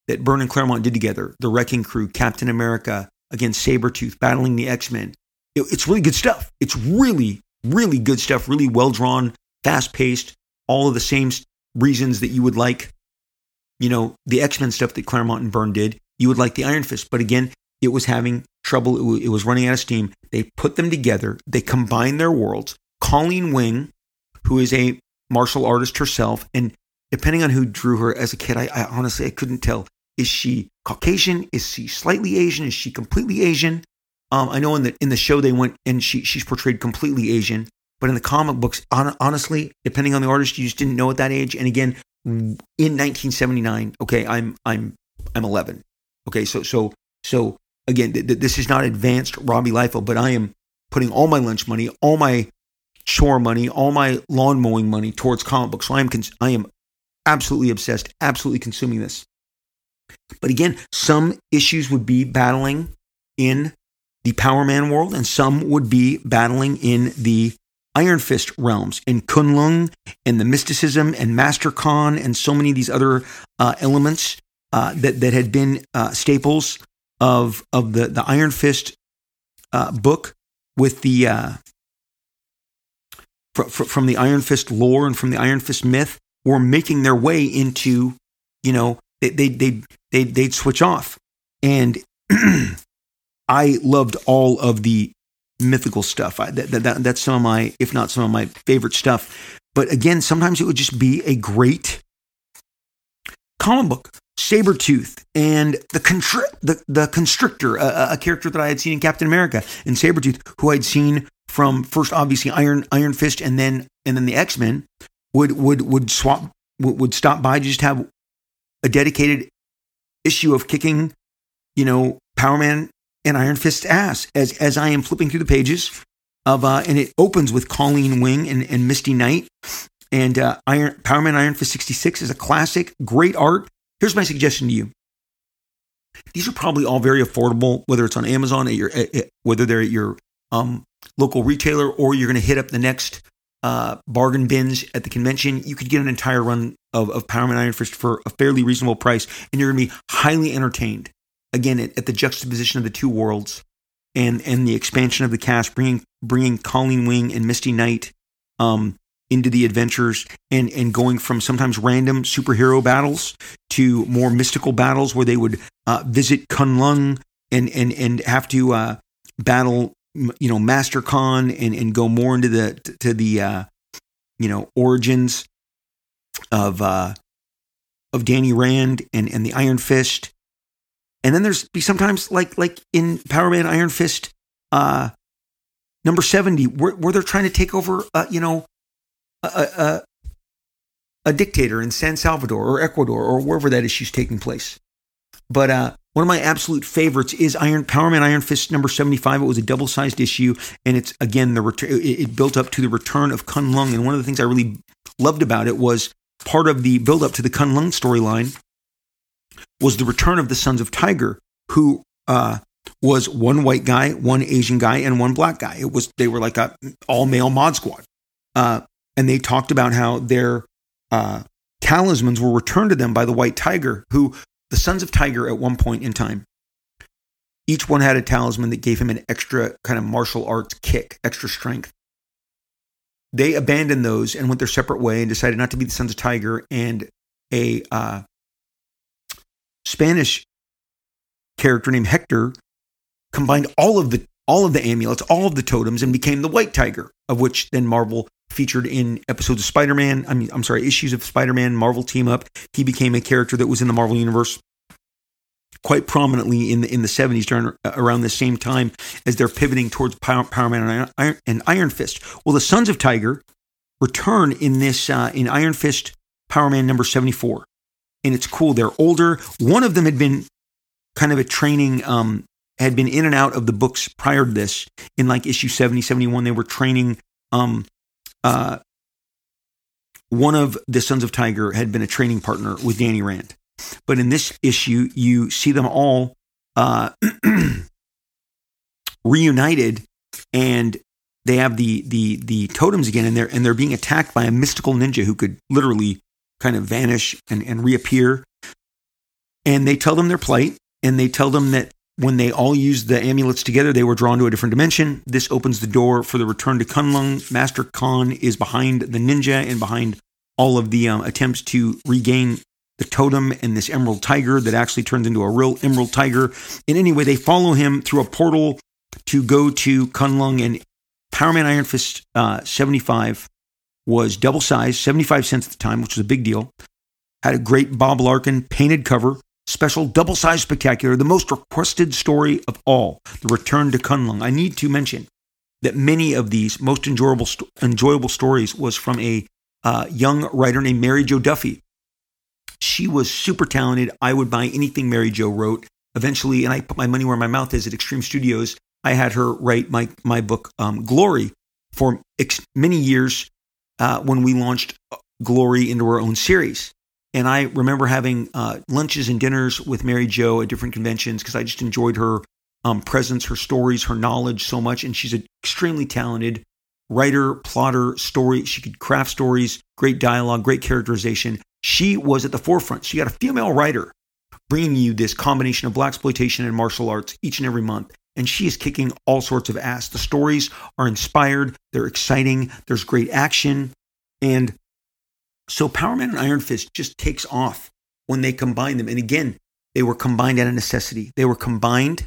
Speaker 1: that Byrne and Claremont did together, The Wrecking Crew, Captain America, against Sabretooth, battling the X Men, it, it's really good stuff. It's really, really good stuff, really well drawn, fast paced, all of the same reasons that you would like, you know, the X Men stuff that Claremont and Byrne did. You would like the Iron Fist. But again, it was having trouble. It was running out of steam. They put them together, they combined their worlds. Colleen Wing, who is a martial artist herself, and depending on who drew her as a kid, I, I honestly I couldn't tell. Is she Caucasian? Is she slightly Asian? Is she completely Asian? Um, I know in the in the show they went and she she's portrayed completely Asian, but in the comic books, on, honestly, depending on the artist, you just didn't know at that age. And again, in 1979, okay, I'm I'm I'm 11. Okay, so so so again, th- th- this is not advanced Robbie Liefeld, but I am putting all my lunch money, all my chore money, all my lawn mowing money towards comic books. So I am, cons- I am absolutely obsessed, absolutely consuming this. But again, some issues would be battling in the Power Man world, and some would be battling in the Iron Fist realms, in K'un-Lun, and the mysticism, and Master Khan, and so many of these other uh, elements uh, that that had been uh, staples of of the the Iron Fist uh, book with the uh, from the Iron Fist lore and from the Iron Fist myth were making their way into, you know, they they they they they'd switch off, and I loved all of the mythical stuff. I, that, that, that's some of my, if not some of my favorite stuff. But again, sometimes it would just be a great comic book. Sabretooth and the, contri- the, the Constrictor, a, a, character that I had seen in Captain America, and Sabretooth, who I'd seen from first obviously Iron Iron Fist and then and then the X Men would would would swap would, would stop by to just have a dedicated issue of kicking, you know, Power Man and Iron Fist's ass as as I am flipping through the pages of uh, and it opens with Colleen Wing and, and Misty Knight and uh, Iron Power Man Iron Fist 66 is a classic, great art. Here's my suggestion to you. These are probably all very affordable, whether it's on Amazon, at your, at, at, whether they're at your um, local retailer or you're going to hit up the next uh, bargain bins at the convention, you could get an entire run of, of Power Man Iron Fist for a fairly reasonable price, and you're going to be highly entertained. Again, at, at, the juxtaposition of the two worlds and and the expansion of the cast, bringing bringing Colleen Wing and Misty Knight um, into the adventures, and and going from sometimes random superhero battles to more mystical battles where they would uh, visit K'un-Lun and and and have to uh, battle you know Master Khan and and go more into the to the uh, you know origins of uh, of Danny Rand and and the Iron Fist, and then there's be sometimes like like in Power Man Iron Fist uh, number seventy where where they're trying to take over uh, you know a, a, a dictator in San Salvador or Ecuador or wherever that issue's taking place. But uh, one of my absolute favorites is Iron Power Man Iron Fist number 75. It was a double sized issue, and it's again the return. It built up to the return of K'un-Lun, and one of the things I really loved about it was part of the build up to the K'un-Lun storyline was the return of the Sons of Tiger, who uh, was one white guy, one Asian guy, and one black guy. It was they were like a all male mod squad, uh, and they talked about how their uh, talismans were returned to them by the White Tiger, who the Sons of Tiger at one point in time. Each one had a talisman that gave him an extra kind of martial arts kick, extra strength. They abandoned those and went their separate way and decided not to be the Sons of Tiger. And a uh, Spanish character named Hector combined all of the all of the amulets, all of the totems, and became the White Tiger, of which then Marvel featured in episodes of Spider-Man. I mean, I'm sorry, issues of Spider-Man, Marvel team up. He became a character that was in the Marvel universe quite prominently in the in the 70s during around the same time as they're pivoting towards Power, Power Man and Iron, and Iron, Fist. Well, the Sons of Tiger return in this uh, in Iron Fist Power Man number 74. And it's cool. They're older. One of them had been kind of a training um, had been in and out of the books prior to this. In like issue 70, 71, they were training. Um, uh, one of the Sons of Tiger had been a training partner with Danny Rand. But in this issue, you see them all uh, reunited and they have the the the totems again and they're and they're being attacked by a mystical ninja who could literally kind of vanish and, and reappear. And they tell them their plight and they tell them that when they all used the amulets together, they were drawn to a different dimension. This opens the door for the return to K'un-Lun. Master Khan is behind the ninja and behind all of the um, attempts to regain the totem and this emerald tiger that actually turns into a real emerald tiger. And anyway, they follow him through a portal to go to K'un-Lun and Power Man Iron Fist uh, 75 was double sized, 75 cents at the time, which was a big deal. Had a great Bob Larkin painted cover special double sized spectacular, the most requested story of all, The Return to K'un-Lun. I need to mention that many of these most enjoyable, enjoyable stories was from a uh, young writer named Mary Jo Duffy. She was super talented. I would buy anything Mary Jo wrote. Eventually, and I put my money where my mouth is at Extreme Studios. I had her write my my book um, Glory for ex- many years uh, when we launched Glory into our own series. And I remember having uh, lunches and dinners with Mary Jo at different conventions because I just enjoyed her um, presence, her stories, her knowledge so much. And she's an extremely talented writer, plotter, story. She could craft stories, great dialogue, great characterization. She was at the forefront. She got a female writer bringing you this combination of black exploitation and martial arts each and every month. And she is kicking all sorts of ass. The stories are inspired, they're exciting, there's great action. And so Power Man and Iron Fist just takes off when they combine them. And again, they were combined out of necessity. They were combined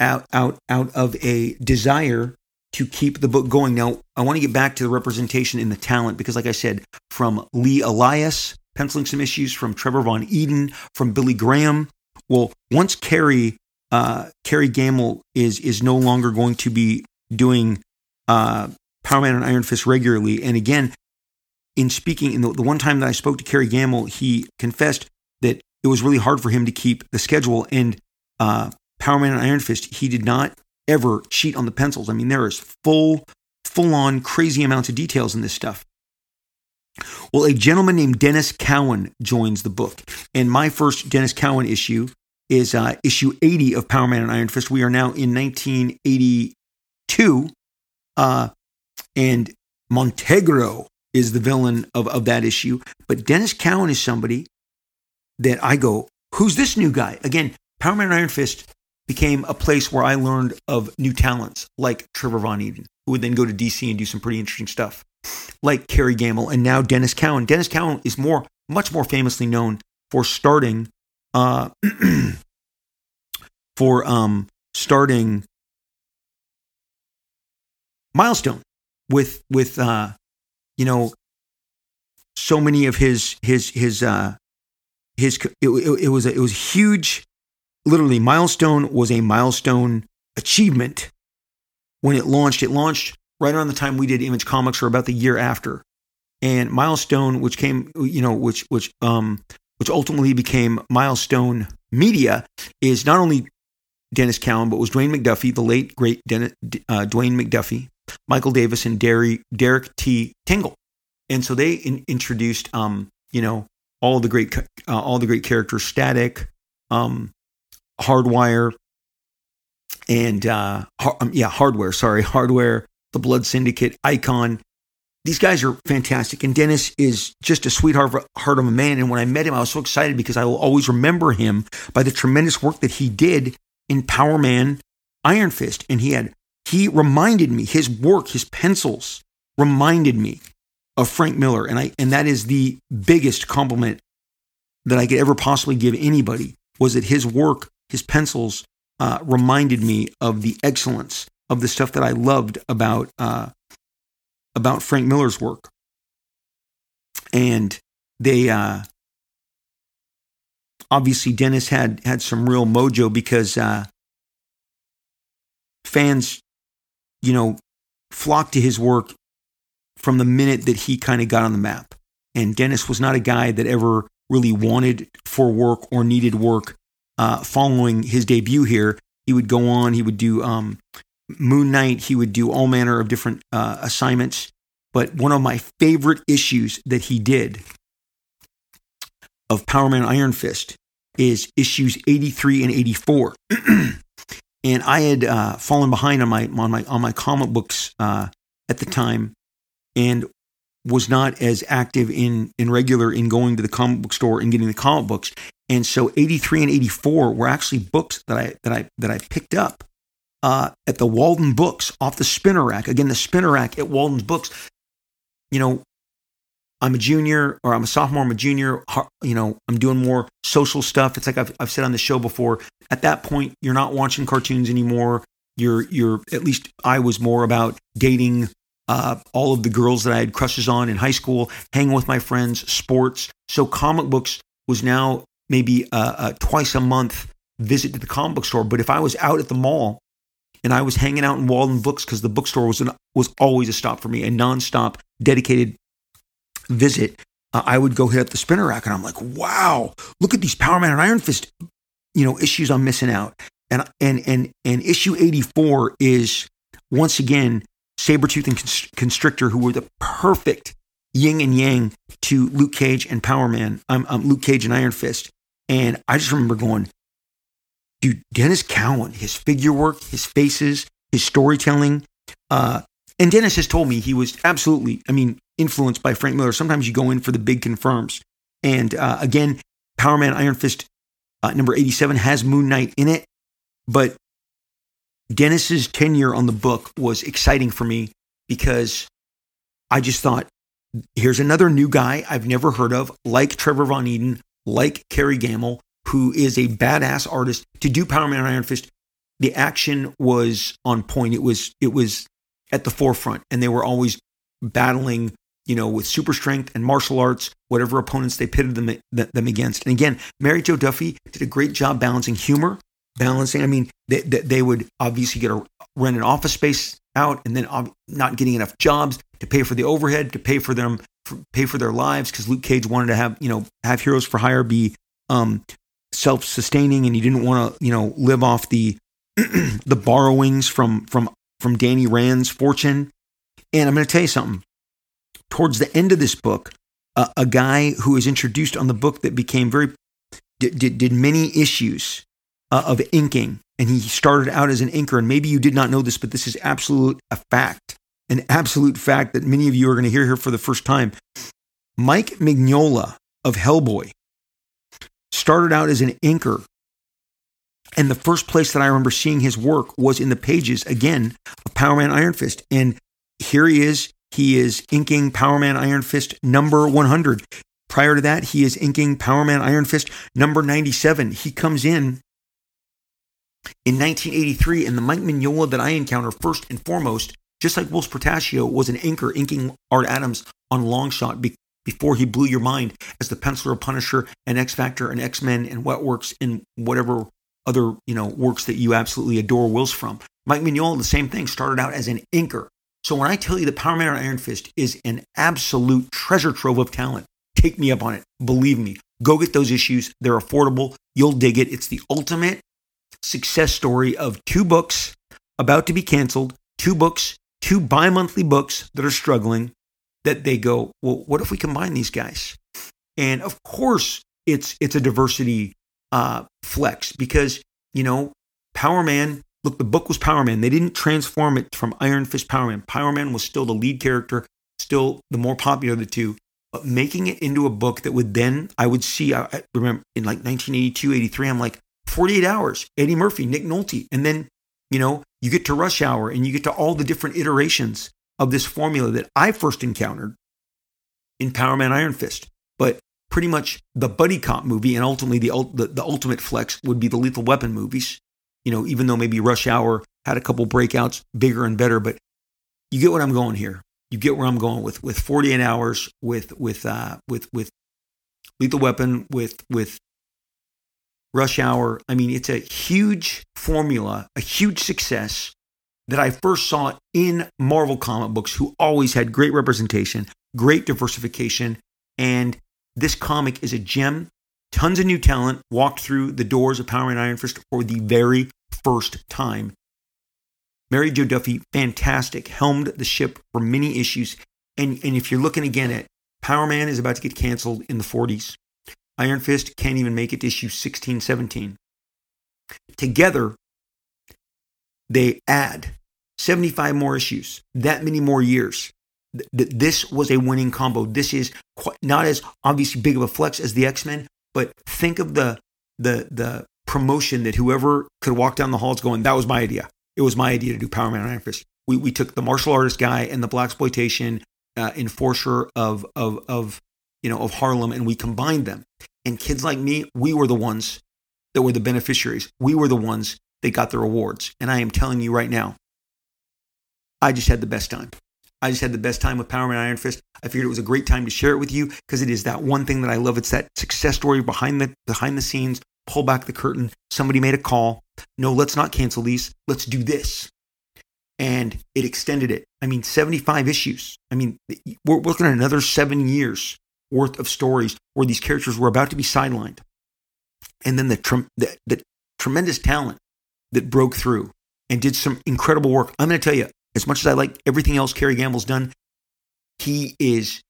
Speaker 1: out out out of a desire to keep the book going. Now, I want to get back to the representation in the talent because, like I said, from Lee Elias penciling some issues, from Trevor Von Eeden, from Billy Graham. Well, once Kerry uh, Kerry Gammill is is no longer going to be doing uh, Power Man and Iron Fist regularly, and again, in speaking, in the, the one time that I spoke to Kerry Gammill, he confessed that it was really hard for him to keep the schedule. And uh, Power Man and Iron Fist, he did not ever cheat on the pencils. I mean, there is full, full on crazy amounts of details in this stuff. Well, a gentleman named Denys Cowan joins the book. And my first Denys Cowan issue is uh, issue 80 of Power Man and Iron Fist. We are now in 1982. Uh, and Montegro is the villain of, of that issue. But Denys Cowan is somebody that I go, who's this new guy? Again, Power Man and Iron Fist became a place where I learned of new talents like Trevor Von Eeden, who would then go to DC and do some pretty interesting stuff, like Kerry Gammill, and now Denys Cowan. Denys Cowan is more, much more famously known for starting, uh, for um, starting Milestone with with uh, you know, so many of his his his uh his it, it, it was a, it was huge. Literally, milestone was a milestone achievement when it launched. It launched right around the time we did Image Comics, or about the year after. and Milestone, which came, you know, which which um which ultimately became Milestone Media, is not only Denys Cowan, but was Dwayne McDuffie, the late great Dennis, uh, Dwayne McDuffie, Michael Davis, and Derry, Derek T. Dingle, and so they in, introduced, um, you know, all the great, uh, all the great characters, Static, um, Hardwire, and uh, har- um, yeah, Hardware. Sorry, Hardware, the Blood Syndicate, Icon. These guys are fantastic, and Denys is just a sweetheart heart of a man. And when I met him, I was so excited because I will always remember him by the tremendous work that he did in Power Man Iron Fist. And he had, he reminded me, his work, his pencils reminded me of Frank Miller. And I, and that is the biggest compliment that I could ever possibly give anybody was that his work, his pencils uh, reminded me of the excellence of the stuff that I loved about, uh, about Frank Miller's work. And they, uh, obviously Denys had had some real mojo because uh, fans, you know, flocked to his work from the minute that he kind of got on the map. And Denys was not a guy that ever really wanted for work or needed work. Uh, following his debut here, he would go on. He would do um, Moon Knight. He would do all manner of different uh, assignments. But one of my favorite issues that he did of Power Man Iron Fist is issues 83 and 84. and I had uh, fallen behind on my on my on my comic books uh, at the time, and was not as active in in regular in going to the comic book store and getting the comic books. And so 83 and 84 were actually books that I that I that I picked up uh, at the Walden Books off the spinner rack. Again, the spinner rack at Walden's Books. You know, I'm a junior or I'm a sophomore, I'm a junior, you know, I'm doing more social stuff. It's like I've, I've said on the show before. At that point, you're not watching cartoons anymore. You're, you're, at least I was more about dating uh, all of the girls that I had crushes on in high school, hanging with my friends, sports. So comic books was now maybe a, a twice a month visit to the comic book store. But if I was out at the mall and I was hanging out in Walden Books because the bookstore was an, was always a stop for me, a nonstop dedicated visit, uh, I would go hit up the spinner rack and I'm like, wow, look at these Power Man and Iron Fist, you know, issues I'm missing out. And and and and issue 84 is once again Sabretooth and Constrictor, who were the perfect yin and yang to Luke Cage and Power Man, um, um, Luke Cage and Iron Fist. And I just remember going, dude, Denys Cowan, his figure work, his faces, his storytelling. Uh, and Denys has told me he was absolutely, I mean, influenced by Frank Miller. Sometimes you go in for the big confirms. And uh, again, Power Man Iron Fist uh, number 87 has Moon Knight in it. But Denys's tenure on the book was exciting for me because I just thought, here's another new guy I've never heard of, like Trevor Von Eeden, like Kerry Gammill, who is a badass artist. To do Power Man and Iron Fist, the action was on point. It was it was at the forefront, and they were always battling you know, with super strength and martial arts, whatever opponents they pitted them, them against. And again, Mary Jo Duffy did a great job balancing humor, balancing. I mean, they, they would obviously get a rent an office space out, and then not getting enough jobs to pay for the overhead, to pay for them, for, pay for their lives, because Luke Cage wanted to have you know have Heroes for Hire be um, self sustaining, and he didn't want to you know live off the the borrowings from from from Danny Rand's fortune. And I'm going to tell you something towards the end of this book, uh, a guy who is introduced on the book that became very did, did, did many issues uh, of inking, and he started out as an inker. And maybe you did not know this, but this is absolute a fact, an absolute fact that many of you are going to hear here for the first time. Mike Mignola of Hellboy started out as an inker. And the first place that I remember seeing his work was in the pages, again, of Power Man Iron Fist. And here he is he is inking Power Man Iron Fist number 100. Prior to that, he is inking Power Man Iron Fist number 97. He comes in in 1983, and the Mike Mignola that I encounter first and foremost, just like Whilce Portacio, was an inker inking Art Adams on Longshot be- before he blew your mind as the penciler of Punisher and X Factor and X Men and Wetworks, and whatever other you know works that you absolutely adore Whilce from. Mike Mignola, the same thing, started out as an inker So when I tell you that Power Man and Iron Fist is an absolute treasure trove of talent, take me up on it. Believe me. Go get those issues. They're affordable. You'll dig it. It's the ultimate success story of two books about to be canceled, two books, two bi monthly books that are struggling, that they go, well, what if we combine these guys? And of course, it's it's a diversity uh, flex because you know Power Man. Look, the book was Power Man. They didn't transform it from Iron Fist Power Man. Power Man was still the lead character, still the more popular of the two. But making it into a book that would then I would see. I, I remember in like 1982, 83. I'm like 48 hours. Eddie Murphy, Nick Nolte, and then you know you get to Rush Hour and you get to all the different iterations of this formula that I first encountered in Power Man Iron Fist. But pretty much the buddy cop movie and ultimately the, the, the ultimate flex would be the Lethal Weapon movies. You know, even though maybe Rush Hour had a couple breakouts, bigger and better, but you get what I'm going here. You get where I'm going with with 48 hours, with with uh, with with Lethal Weapon, with with Rush Hour. I mean, it's a huge formula, a huge success that I first saw in Marvel comic books, who always had great representation, great diversification. And this comic is a gem. Tons of new talent walked through the doors of Power and Iron Fist for the very first time. Mary Jo Duffy, fantastic, helmed the ship for many issues. And, and if you're looking again at Power Man is about to get canceled in the 40s. Iron Fist can't even make it to issue 16, 17. Together, they add 75 more issues, that many more years. This was a winning combo. This is not as obviously big of a flex as the X Men, but think of the the the promotion that whoever could walk down the halls going, "That was my idea. It was my idea to do Power Man and Iron Fist." We we took the martial artist guy and the black exploitation uh, enforcer of of of you know of Harlem, and we combined them. And kids like me, we were the ones that were the beneficiaries. We were the ones they got their awards. And I am telling you right now, I just had the best time. I just had the best time with Power Man Iron Fist. I figured it was a great time to share it with you because it is that one thing that I love. It's that success story behind the behind the scenes. Pull back the curtain. Somebody made a call. No, let's not cancel these. Let's do this. And it extended it. I mean, 75 issues. I mean, we're looking at another seven years worth of stories where these characters were about to be sidelined. And then the, the, the tremendous talent that broke through and did some incredible work. I'm going to tell you, as much as I like everything else Kerry Gammill's done, he is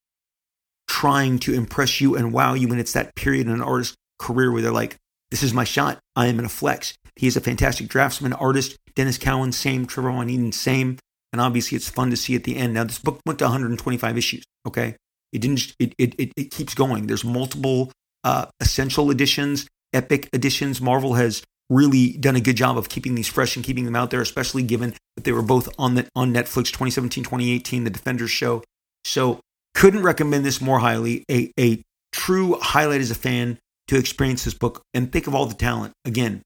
Speaker 1: trying to impress you and wow you when it's that period in an artist's career where they're like, this is my shot. I am in a flex. He is a fantastic draftsman, artist. Denys Cowan, same. Trevor Von Eeden, same. And obviously, it's fun to see at the end. Now, this book went to 125 issues. Okay, it didn't. It it it, it keeps going. There's multiple uh, essential editions, epic editions. Marvel has really done a good job of keeping these fresh and keeping them out there, especially given that they were both on the on Netflix 2017, 2018, the Defenders show. So couldn't recommend this more highly. A a true highlight as a fan to experience this book and think of all the talent. Again,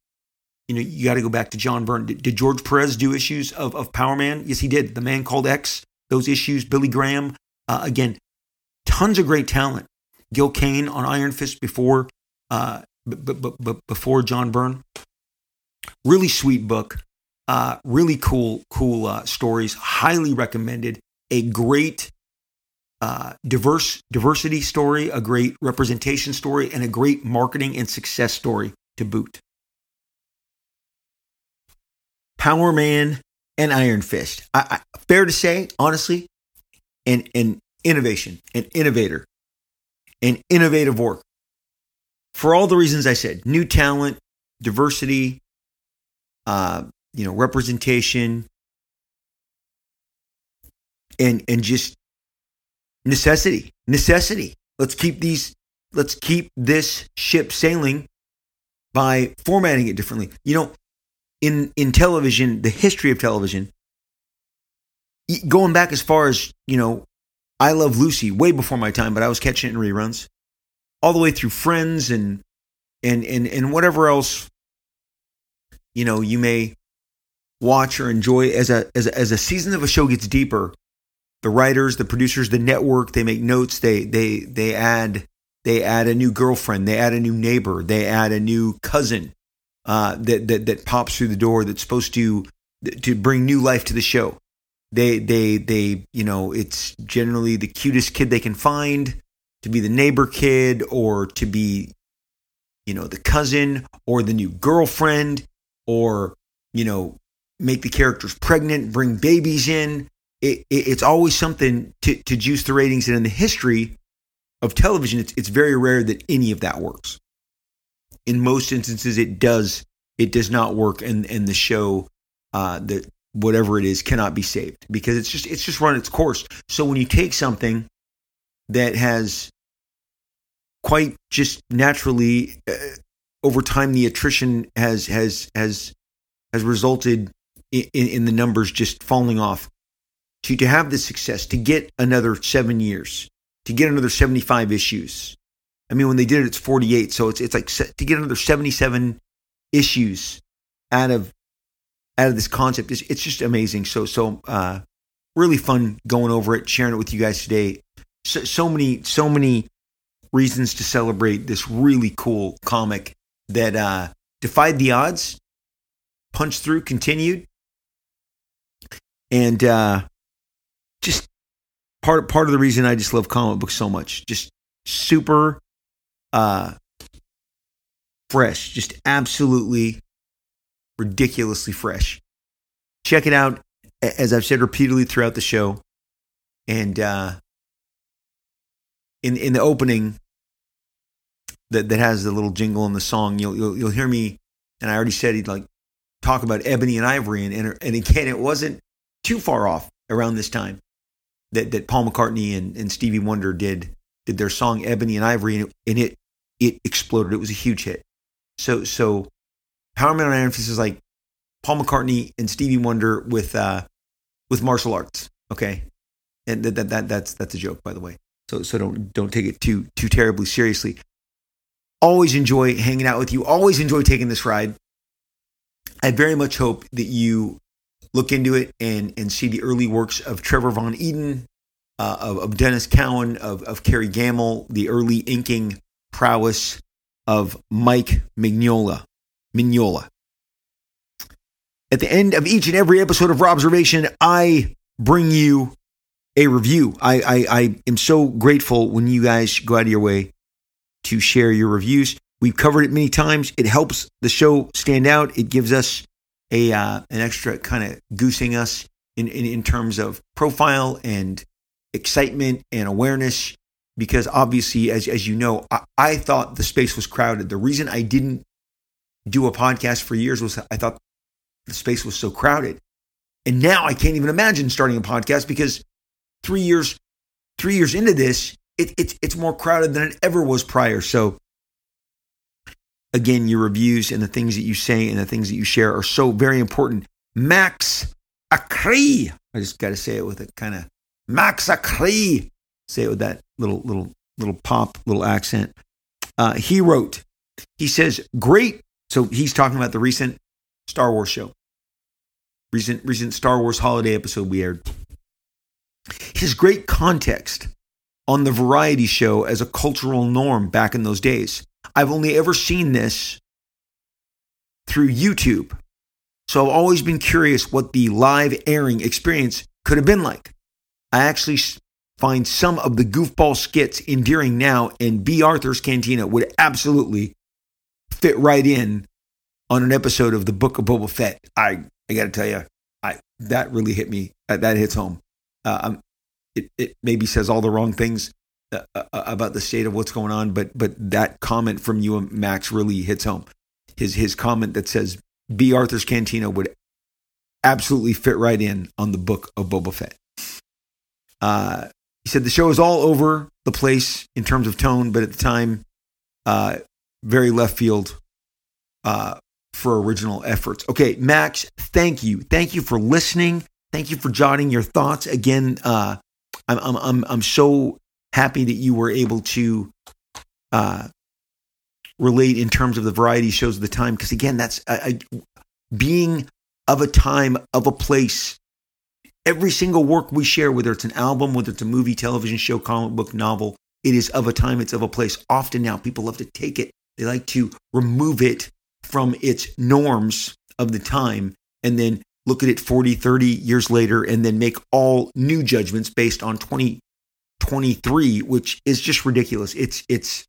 Speaker 1: you know, you got to go back to John Byrne. Did, did, George Perez do issues of, of Power Man? Yes, he did. The Man Called X, those issues, Billy Graham. Uh, again, tons of great talent. Gil Kane on Iron Fist before, uh, b- b- b- before John Byrne. Really sweet book. Uh, really cool, cool uh, stories. Highly recommended. A great uh, diverse diversity story, a great representation story, and a great marketing and success story to boot. Power Man and Iron Fist. I, I, fair to say, honestly, an, an innovation, an innovator, an innovative work. For all the reasons I said, new talent, diversity, uh, you know, representation, and and just necessity, necessity. Let's keep these. Let's keep this ship sailing by formatting it differently. You know, in in television, the history of television, going back as far as you know, I Love Lucy, way before my time, but I was catching it in reruns, all the way through Friends and and and and whatever else you know you may watch or enjoy as a as a, as a season of a show gets deeper the writers the producers the network they make notes they they they add they add a new girlfriend they add a new neighbor they add a new cousin uh, that, that that pops through the door that's supposed to to bring new life to the show. They they they you know it's generally the cutest kid they can find to be the neighbor kid or to be you know the cousin or the new girlfriend or you know make the characters pregnant, bring babies in. It, it, it's always something to, to juice the ratings. And in the history of television, it's, it's very rare that any of that works. In most instances, it does it does not work, and and the show uh, that whatever it is cannot be saved because it's just it's just run its course. So when you take something that has quite just naturally uh, over time the attrition has has has has resulted in, in the numbers just falling off. To to have the success to get another seven years to get another 75 issues. I mean when they did it it's 48 so it's it's like to get another 77 issues out of out of this concept it's, it's just amazing. So so uh really fun going over it sharing it with you guys today. So, so many so many reasons to celebrate this really cool comic that uh defied the odds punched through continued and uh, just part part of the reason I just love comic books so much. Just super uh, fresh, just absolutely ridiculously fresh. Check it out, as I've said repeatedly throughout the show, and uh, in in the opening that that has the little jingle in the song, you'll you'll, you'll hear me, and I already said he'd like talk about ebony and ivory, and and, and again, it wasn't too far off around this time that, that Paul McCartney and, and Stevie Wonder did did their song Ebony and Ivory and it, and it it exploded. It was a huge hit. So so Power Man on Iron Fist is like Paul McCartney and Stevie Wonder with uh with martial arts. Okay. And that, that, that that's that's a joke by the way. So so don't don't take it too too terribly seriously. Always enjoy hanging out with you. Always enjoy taking this ride. I very much hope that you look into it and and see the early works of Trevor Von Eeden, uh, of, of, Denys Cowan, of, of Kerry Gammill, the early inking prowess of Mike Mignola. Mignola. At the end of each and every episode of Robservation, I bring you a review. I, I, I am so grateful when you guys go out of your way to share your reviews. We've covered it many times. It helps the show stand out. It gives us a uh, an extra kind of goosing us in, in in terms of profile and excitement and awareness because obviously as as you know I, I thought the space was crowded the reason i didn't do a podcast for years was i thought the space was so crowded and now i can't even imagine starting a podcast because three years three years into this it, it's it's more crowded than it ever was prior so again, your reviews and the things that you say and the things that you share are so very important. Max Akri. I just got to say it with a kind of Max Akri. Say it with that little, little, little pop, little accent. Uh, he wrote, he says, great. So he's talking about the recent Star Wars show, recent, recent Star Wars holiday episode we aired. His great context on the variety show as a cultural norm back in those days. I've only ever seen this through YouTube. So I've always been curious what the live airing experience could have been like. I actually find some of the goofball skits endearing now, and Bea Arthur's Cantina would absolutely fit right in on an episode of the Book of Boba Fett. I I got to tell you, I that really hit me. That, that hits home. Uh, um, it it maybe says all the wrong things, uh, uh, about the state of what's going on, but but that comment from you, Max, really hits home. His his comment that says Bea Arthur's Cantina would absolutely fit right in on the book of Boba Fett. Uh, he said the show is all over the place in terms of tone, but at the time, uh, very left field uh, for original efforts. Okay, Max, thank you, thank you for listening. Thank you for jotting your thoughts again. Uh, I'm I'm I'm I'm so happy that you were able to uh, relate in terms of the variety shows of the time. Because again, that's being of a time, of a place. Every single work we share, whether it's an album, whether it's a movie, television show, comic book, novel, it is of a time, it's of a place. Often now, people love to take it, they like to remove it from its norms of the time and then look at it 40, 30 years later and then make all new judgments based on 2023, which is just ridiculous. It's it's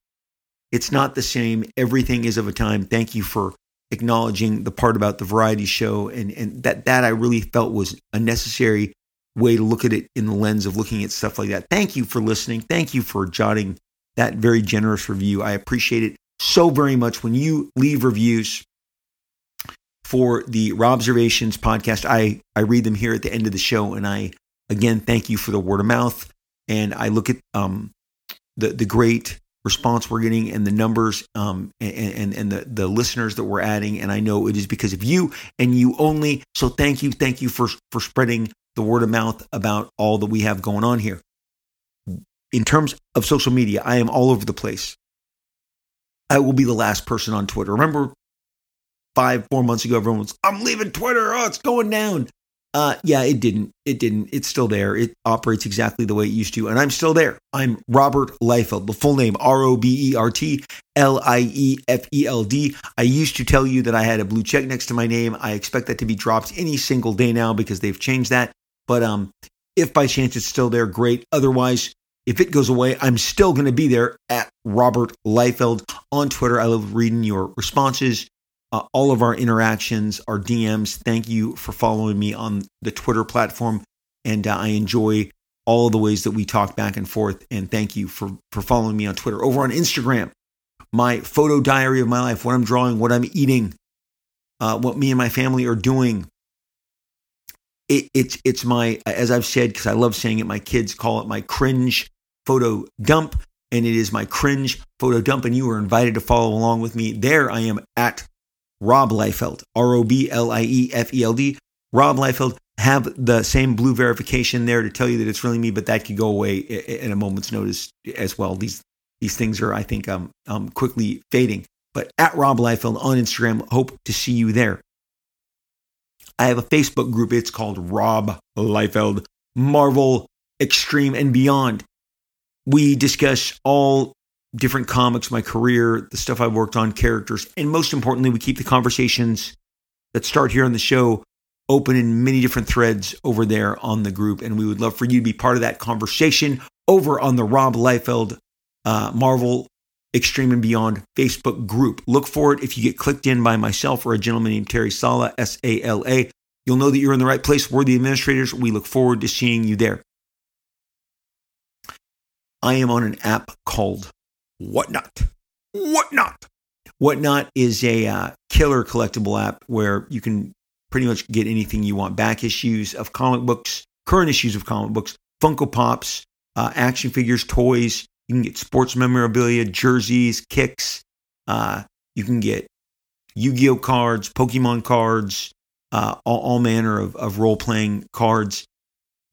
Speaker 1: it's not the same. Everything is of a time. Thank you for acknowledging the part about the variety show and and that that I really felt was a necessary way to look at it in the lens of looking at stuff like that. Thank you for listening. Thank you for jotting that very generous review. I appreciate it so very much when you leave reviews for the Robservations podcast. I, I read them here at the end of the show. And I, again, thank you for the word of mouth. And I look at um, the, the great response we're getting and the numbers um, and, and, and the, the listeners that we're adding. And I know it is because of you and you only. So thank you. Thank you for, for spreading the word of mouth about all that we have going on here. In terms of social media, I am all over the place. I will be the last person on Twitter. Remember five, four months ago, everyone was, I'm leaving Twitter. Oh, it's going down. Uh, yeah, it didn't. It didn't. It's still there. It operates exactly the way it used to. And I'm still there. I'm Robert Liefeld, the full name R O B E R T L I E F E L D. I used to tell you that I had a blue check next to my name. I expect that to be dropped any single day now because they've changed that. But um, if by chance it's still there, great. Otherwise, if it goes away, I'm still going to be there at Robert Liefeld on Twitter. I love reading your responses, uh, all of our interactions, our DMs. Thank you for following me on the Twitter platform. And uh, I enjoy all the ways that we talk back and forth. And thank you for, for following me on Twitter. Over on Instagram, my photo diary of my life, what I'm drawing, what I'm eating, uh, what me and my family are doing, it, it's it's my as I've said because I love saying it. My kids call it my cringe photo dump, and it is my cringe photo dump. And you are invited to follow along with me. There I am at Rob Liefeld, R O B L I E F E L D. Rob Liefeld. Have the same blue verification there to tell you that it's really me, but that could go away in a moment's notice as well. These these things are, I think, um, um quickly fading. But at Rob Liefeld on Instagram, hope to see you there. I have a Facebook group. It's called Rob Liefeld Marvel Extreme and Beyond. We discuss all different comics, my career, the stuff I've worked on, characters, and most importantly, we keep the conversations that start here on the show open in many different threads over there on the group. And we would love for you to be part of that conversation over on the Rob Liefeld uh, Marvel Extreme and Beyond Facebook group. Look for it if you get clicked in by myself or a gentleman named Terry Sala, S A L A. You'll know that you're in the right place. We're the administrators. We look forward to seeing you there. I am on an app called Whatnot. Whatnot. Whatnot is a uh, killer collectible app where you can pretty much get anything you want back issues of comic books, current issues of comic books, Funko Pops, uh, action figures, toys, you can get sports memorabilia, jerseys, kicks. Uh, you can get Yu-Gi-Oh cards, Pokemon cards, uh, all, all, manner of, of role-playing cards.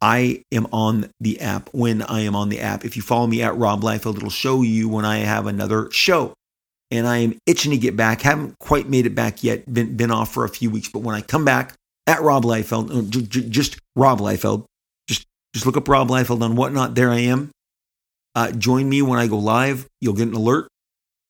Speaker 1: I am on the app when I am on the app. If you follow me at Rob Liefeld, it'll show you when I have another show. And I am itching to get back. Haven't quite made it back yet. Been been off for a few weeks, but when I come back at Rob Liefeld, just Rob Liefeld, just just look up Rob Liefeld on whatnot. There I am. Uh, join me when I go live. You'll get an alert.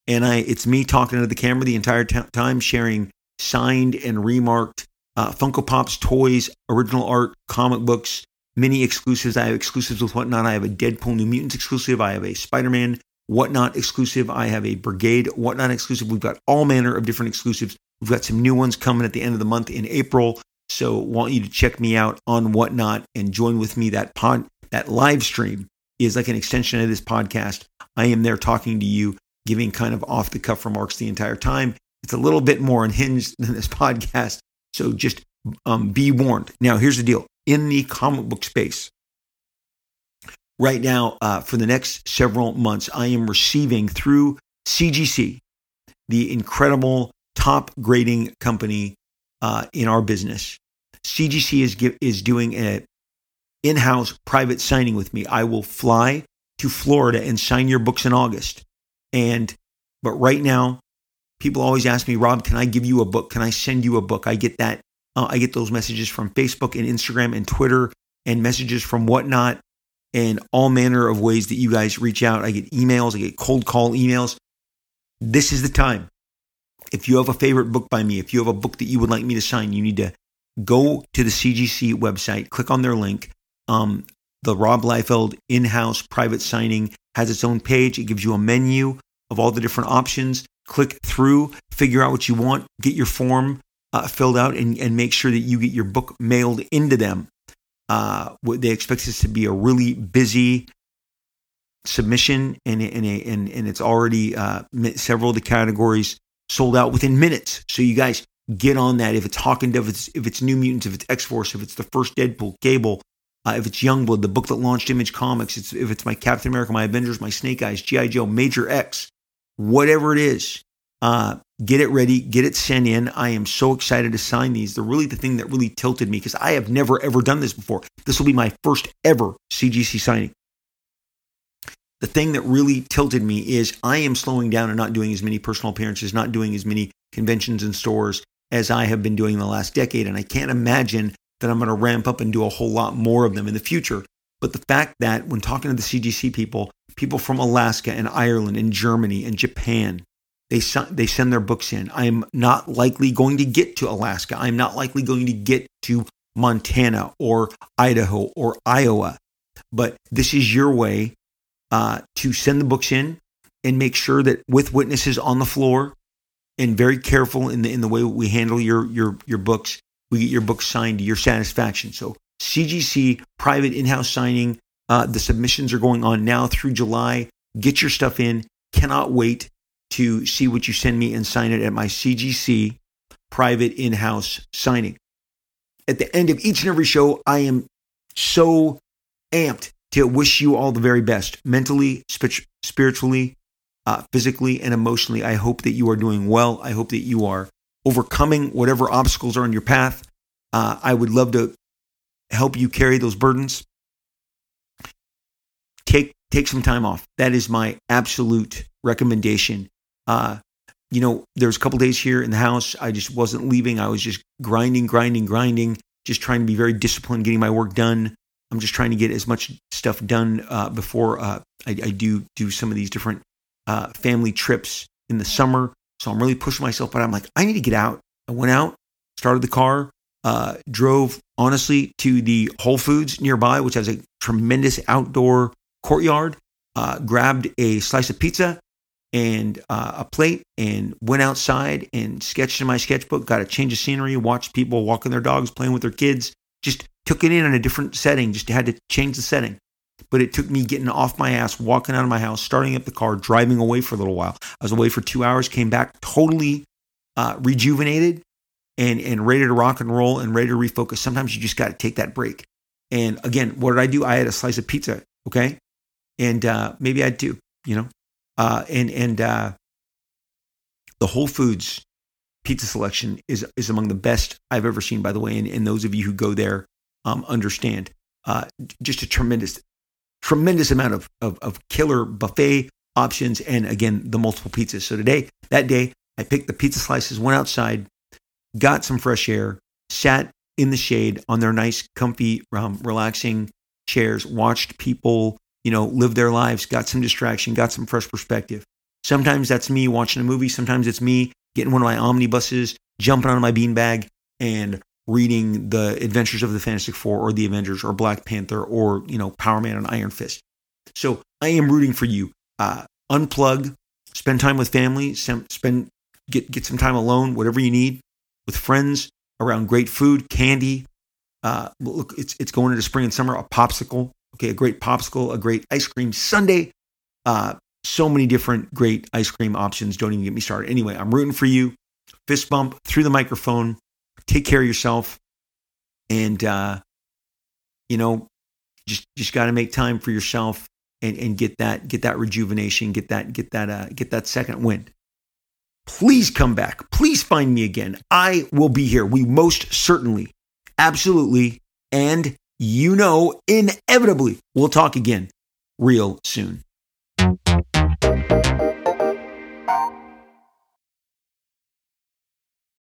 Speaker 1: And I, it's me talking to the camera the entire t- time, sharing signed and remarked uh, Funko Pops, toys, original art, comic books, mini exclusives. I have exclusives with Whatnot. I have a Deadpool New Mutants exclusive. I have a Spider Man Whatnot exclusive. I have a Brigade Whatnot exclusive. We've got all manner of different exclusives. We've got some new ones coming at the end of the month in April. So want you to check me out on Whatnot and join with me that pod, that live stream is like an extension of this podcast. I am there talking to you, giving kind of off the cuff remarks the entire time. It's a little bit more unhinged than this podcast. So just um, be warned. Now, here's the deal in the comic book space, right now, uh, for the next several months, I am receiving through CGC, the incredible top grading company uh, in our business. CGC is, is doing a in house private signing with me. I will fly to Florida and sign your books in August. And, but right now, people always ask me, Rob, can I give you a book? Can I send you a book? I get that. Uh, I get those messages from Facebook and Instagram and Twitter and messages from whatnot and all manner of ways that you guys reach out. I get emails, I get cold call emails. This is the time. If you have a favorite book by me, if you have a book that you would like me to sign, you need to go to the CGC website, click on their link. Um, the Rob Liefeld in house private signing has its own page. It gives you a menu of all the different options. Click through, figure out what you want, get your form uh, filled out, and, and make sure that you get your book mailed into them. Uh, they expect this to be a really busy submission, and and and, and it's already uh, several of the categories sold out within minutes. So you guys get on that. If it's Hawking if it's if it's New Mutants, if it's X Force, if it's the first Deadpool, Cable, uh, if it's Youngblood, the book that launched Image Comics, it's, if it's my Captain America, my Avengers, my Snake Eyes, GI Joe, Major X, whatever it is, uh, get it ready, get it sent in. I am so excited to sign these. They're really the thing that really tilted me because I have never ever done this before. This will be my first ever CGC signing. The thing that really tilted me is I am slowing down and not doing as many personal appearances, not doing as many conventions and stores as I have been doing in the last decade. And I can't imagine that I'm going to ramp up and do a whole lot more of them in the future. But the fact that when talking to the CGC people, people from Alaska and Ireland and Germany and Japan, they, they send their books in. I'm not likely going to get to Alaska. I'm not likely going to get to Montana or Idaho or Iowa. But this is your way uh, to send the books in and make sure that with witnesses on the floor and very careful in the in the way we handle your your your books, we get your books signed to your satisfaction. So CGC private in-house signing. Uh, the submissions are going on now through July. Get your stuff in. Cannot wait to see what you send me and sign it at my CGC private in-house signing. At the end of each and every show, I am so amped to wish you all the very best mentally, spiritually, uh, physically, and emotionally. I hope that you are doing well. I hope that you are overcoming whatever obstacles are in your path. Uh, I would love to help you carry those burdens. Take take some time off. That is my absolute recommendation. Uh, you know, there's a couple days here in the house. I just wasn't leaving. I was just grinding, grinding, grinding, just trying to be very disciplined, getting my work done. I'm just trying to get as much stuff done uh, before uh, I, I, do do some of these different uh, family trips in the summer. So I'm really pushing myself, but I'm like, I need to get out. I went out, started the car, uh, drove honestly to the Whole Foods nearby, which has a tremendous outdoor courtyard. Uh, grabbed a slice of pizza and uh, a plate and went outside and sketched in my sketchbook. Got a change of scenery, watched people walking their dogs, playing with their kids. Just took it in in a different setting. Just had to change the setting but it took me getting off my ass, walking out of my house, starting up the car, driving away for a little while. I was away for two hours, came back totally uh, rejuvenated and and ready to rock and roll and ready to refocus. Sometimes you just got to take that break. And again, what did I do? I had a slice of pizza, okay, and uh, maybe I two, you know, uh, and and uh, the Whole Foods pizza selection is is among the best I've ever seen. By the way, and, and those of you who go there um, understand. Uh, just a tremendous tremendous amount of, of, of killer buffet options and again the multiple pizzas. So today, that day, I picked the pizza slices, went outside, got some fresh air, sat in the shade on their nice, comfy, um, relaxing chairs, watched people, you know, live their lives, got some distraction, got some fresh perspective. Sometimes that's me watching a movie. Sometimes it's me getting one of my omnibuses, jumping on my beanbag, and reading the Adventures of the Fantastic Four or the Avengers or Black Panther or you know Power Man and Iron Fist. So I am rooting for you. Uh, unplug, spend time with family, spend get get some time alone, whatever you need, with friends around great food, candy. Uh, look, it's it's going into spring and summer. A popsicle, okay, a great popsicle, a great ice cream sundae. Uh, so many different great ice cream options. Don't even get me started. Anyway, I'm rooting for you. Fist bump through the microphone take care of yourself and uh, you know just just got to make time for yourself and, and get that get that rejuvenation get that get that uh, get that second wind please come back please find me again i will be here we most certainly absolutely and you know inevitably we'll talk again real soon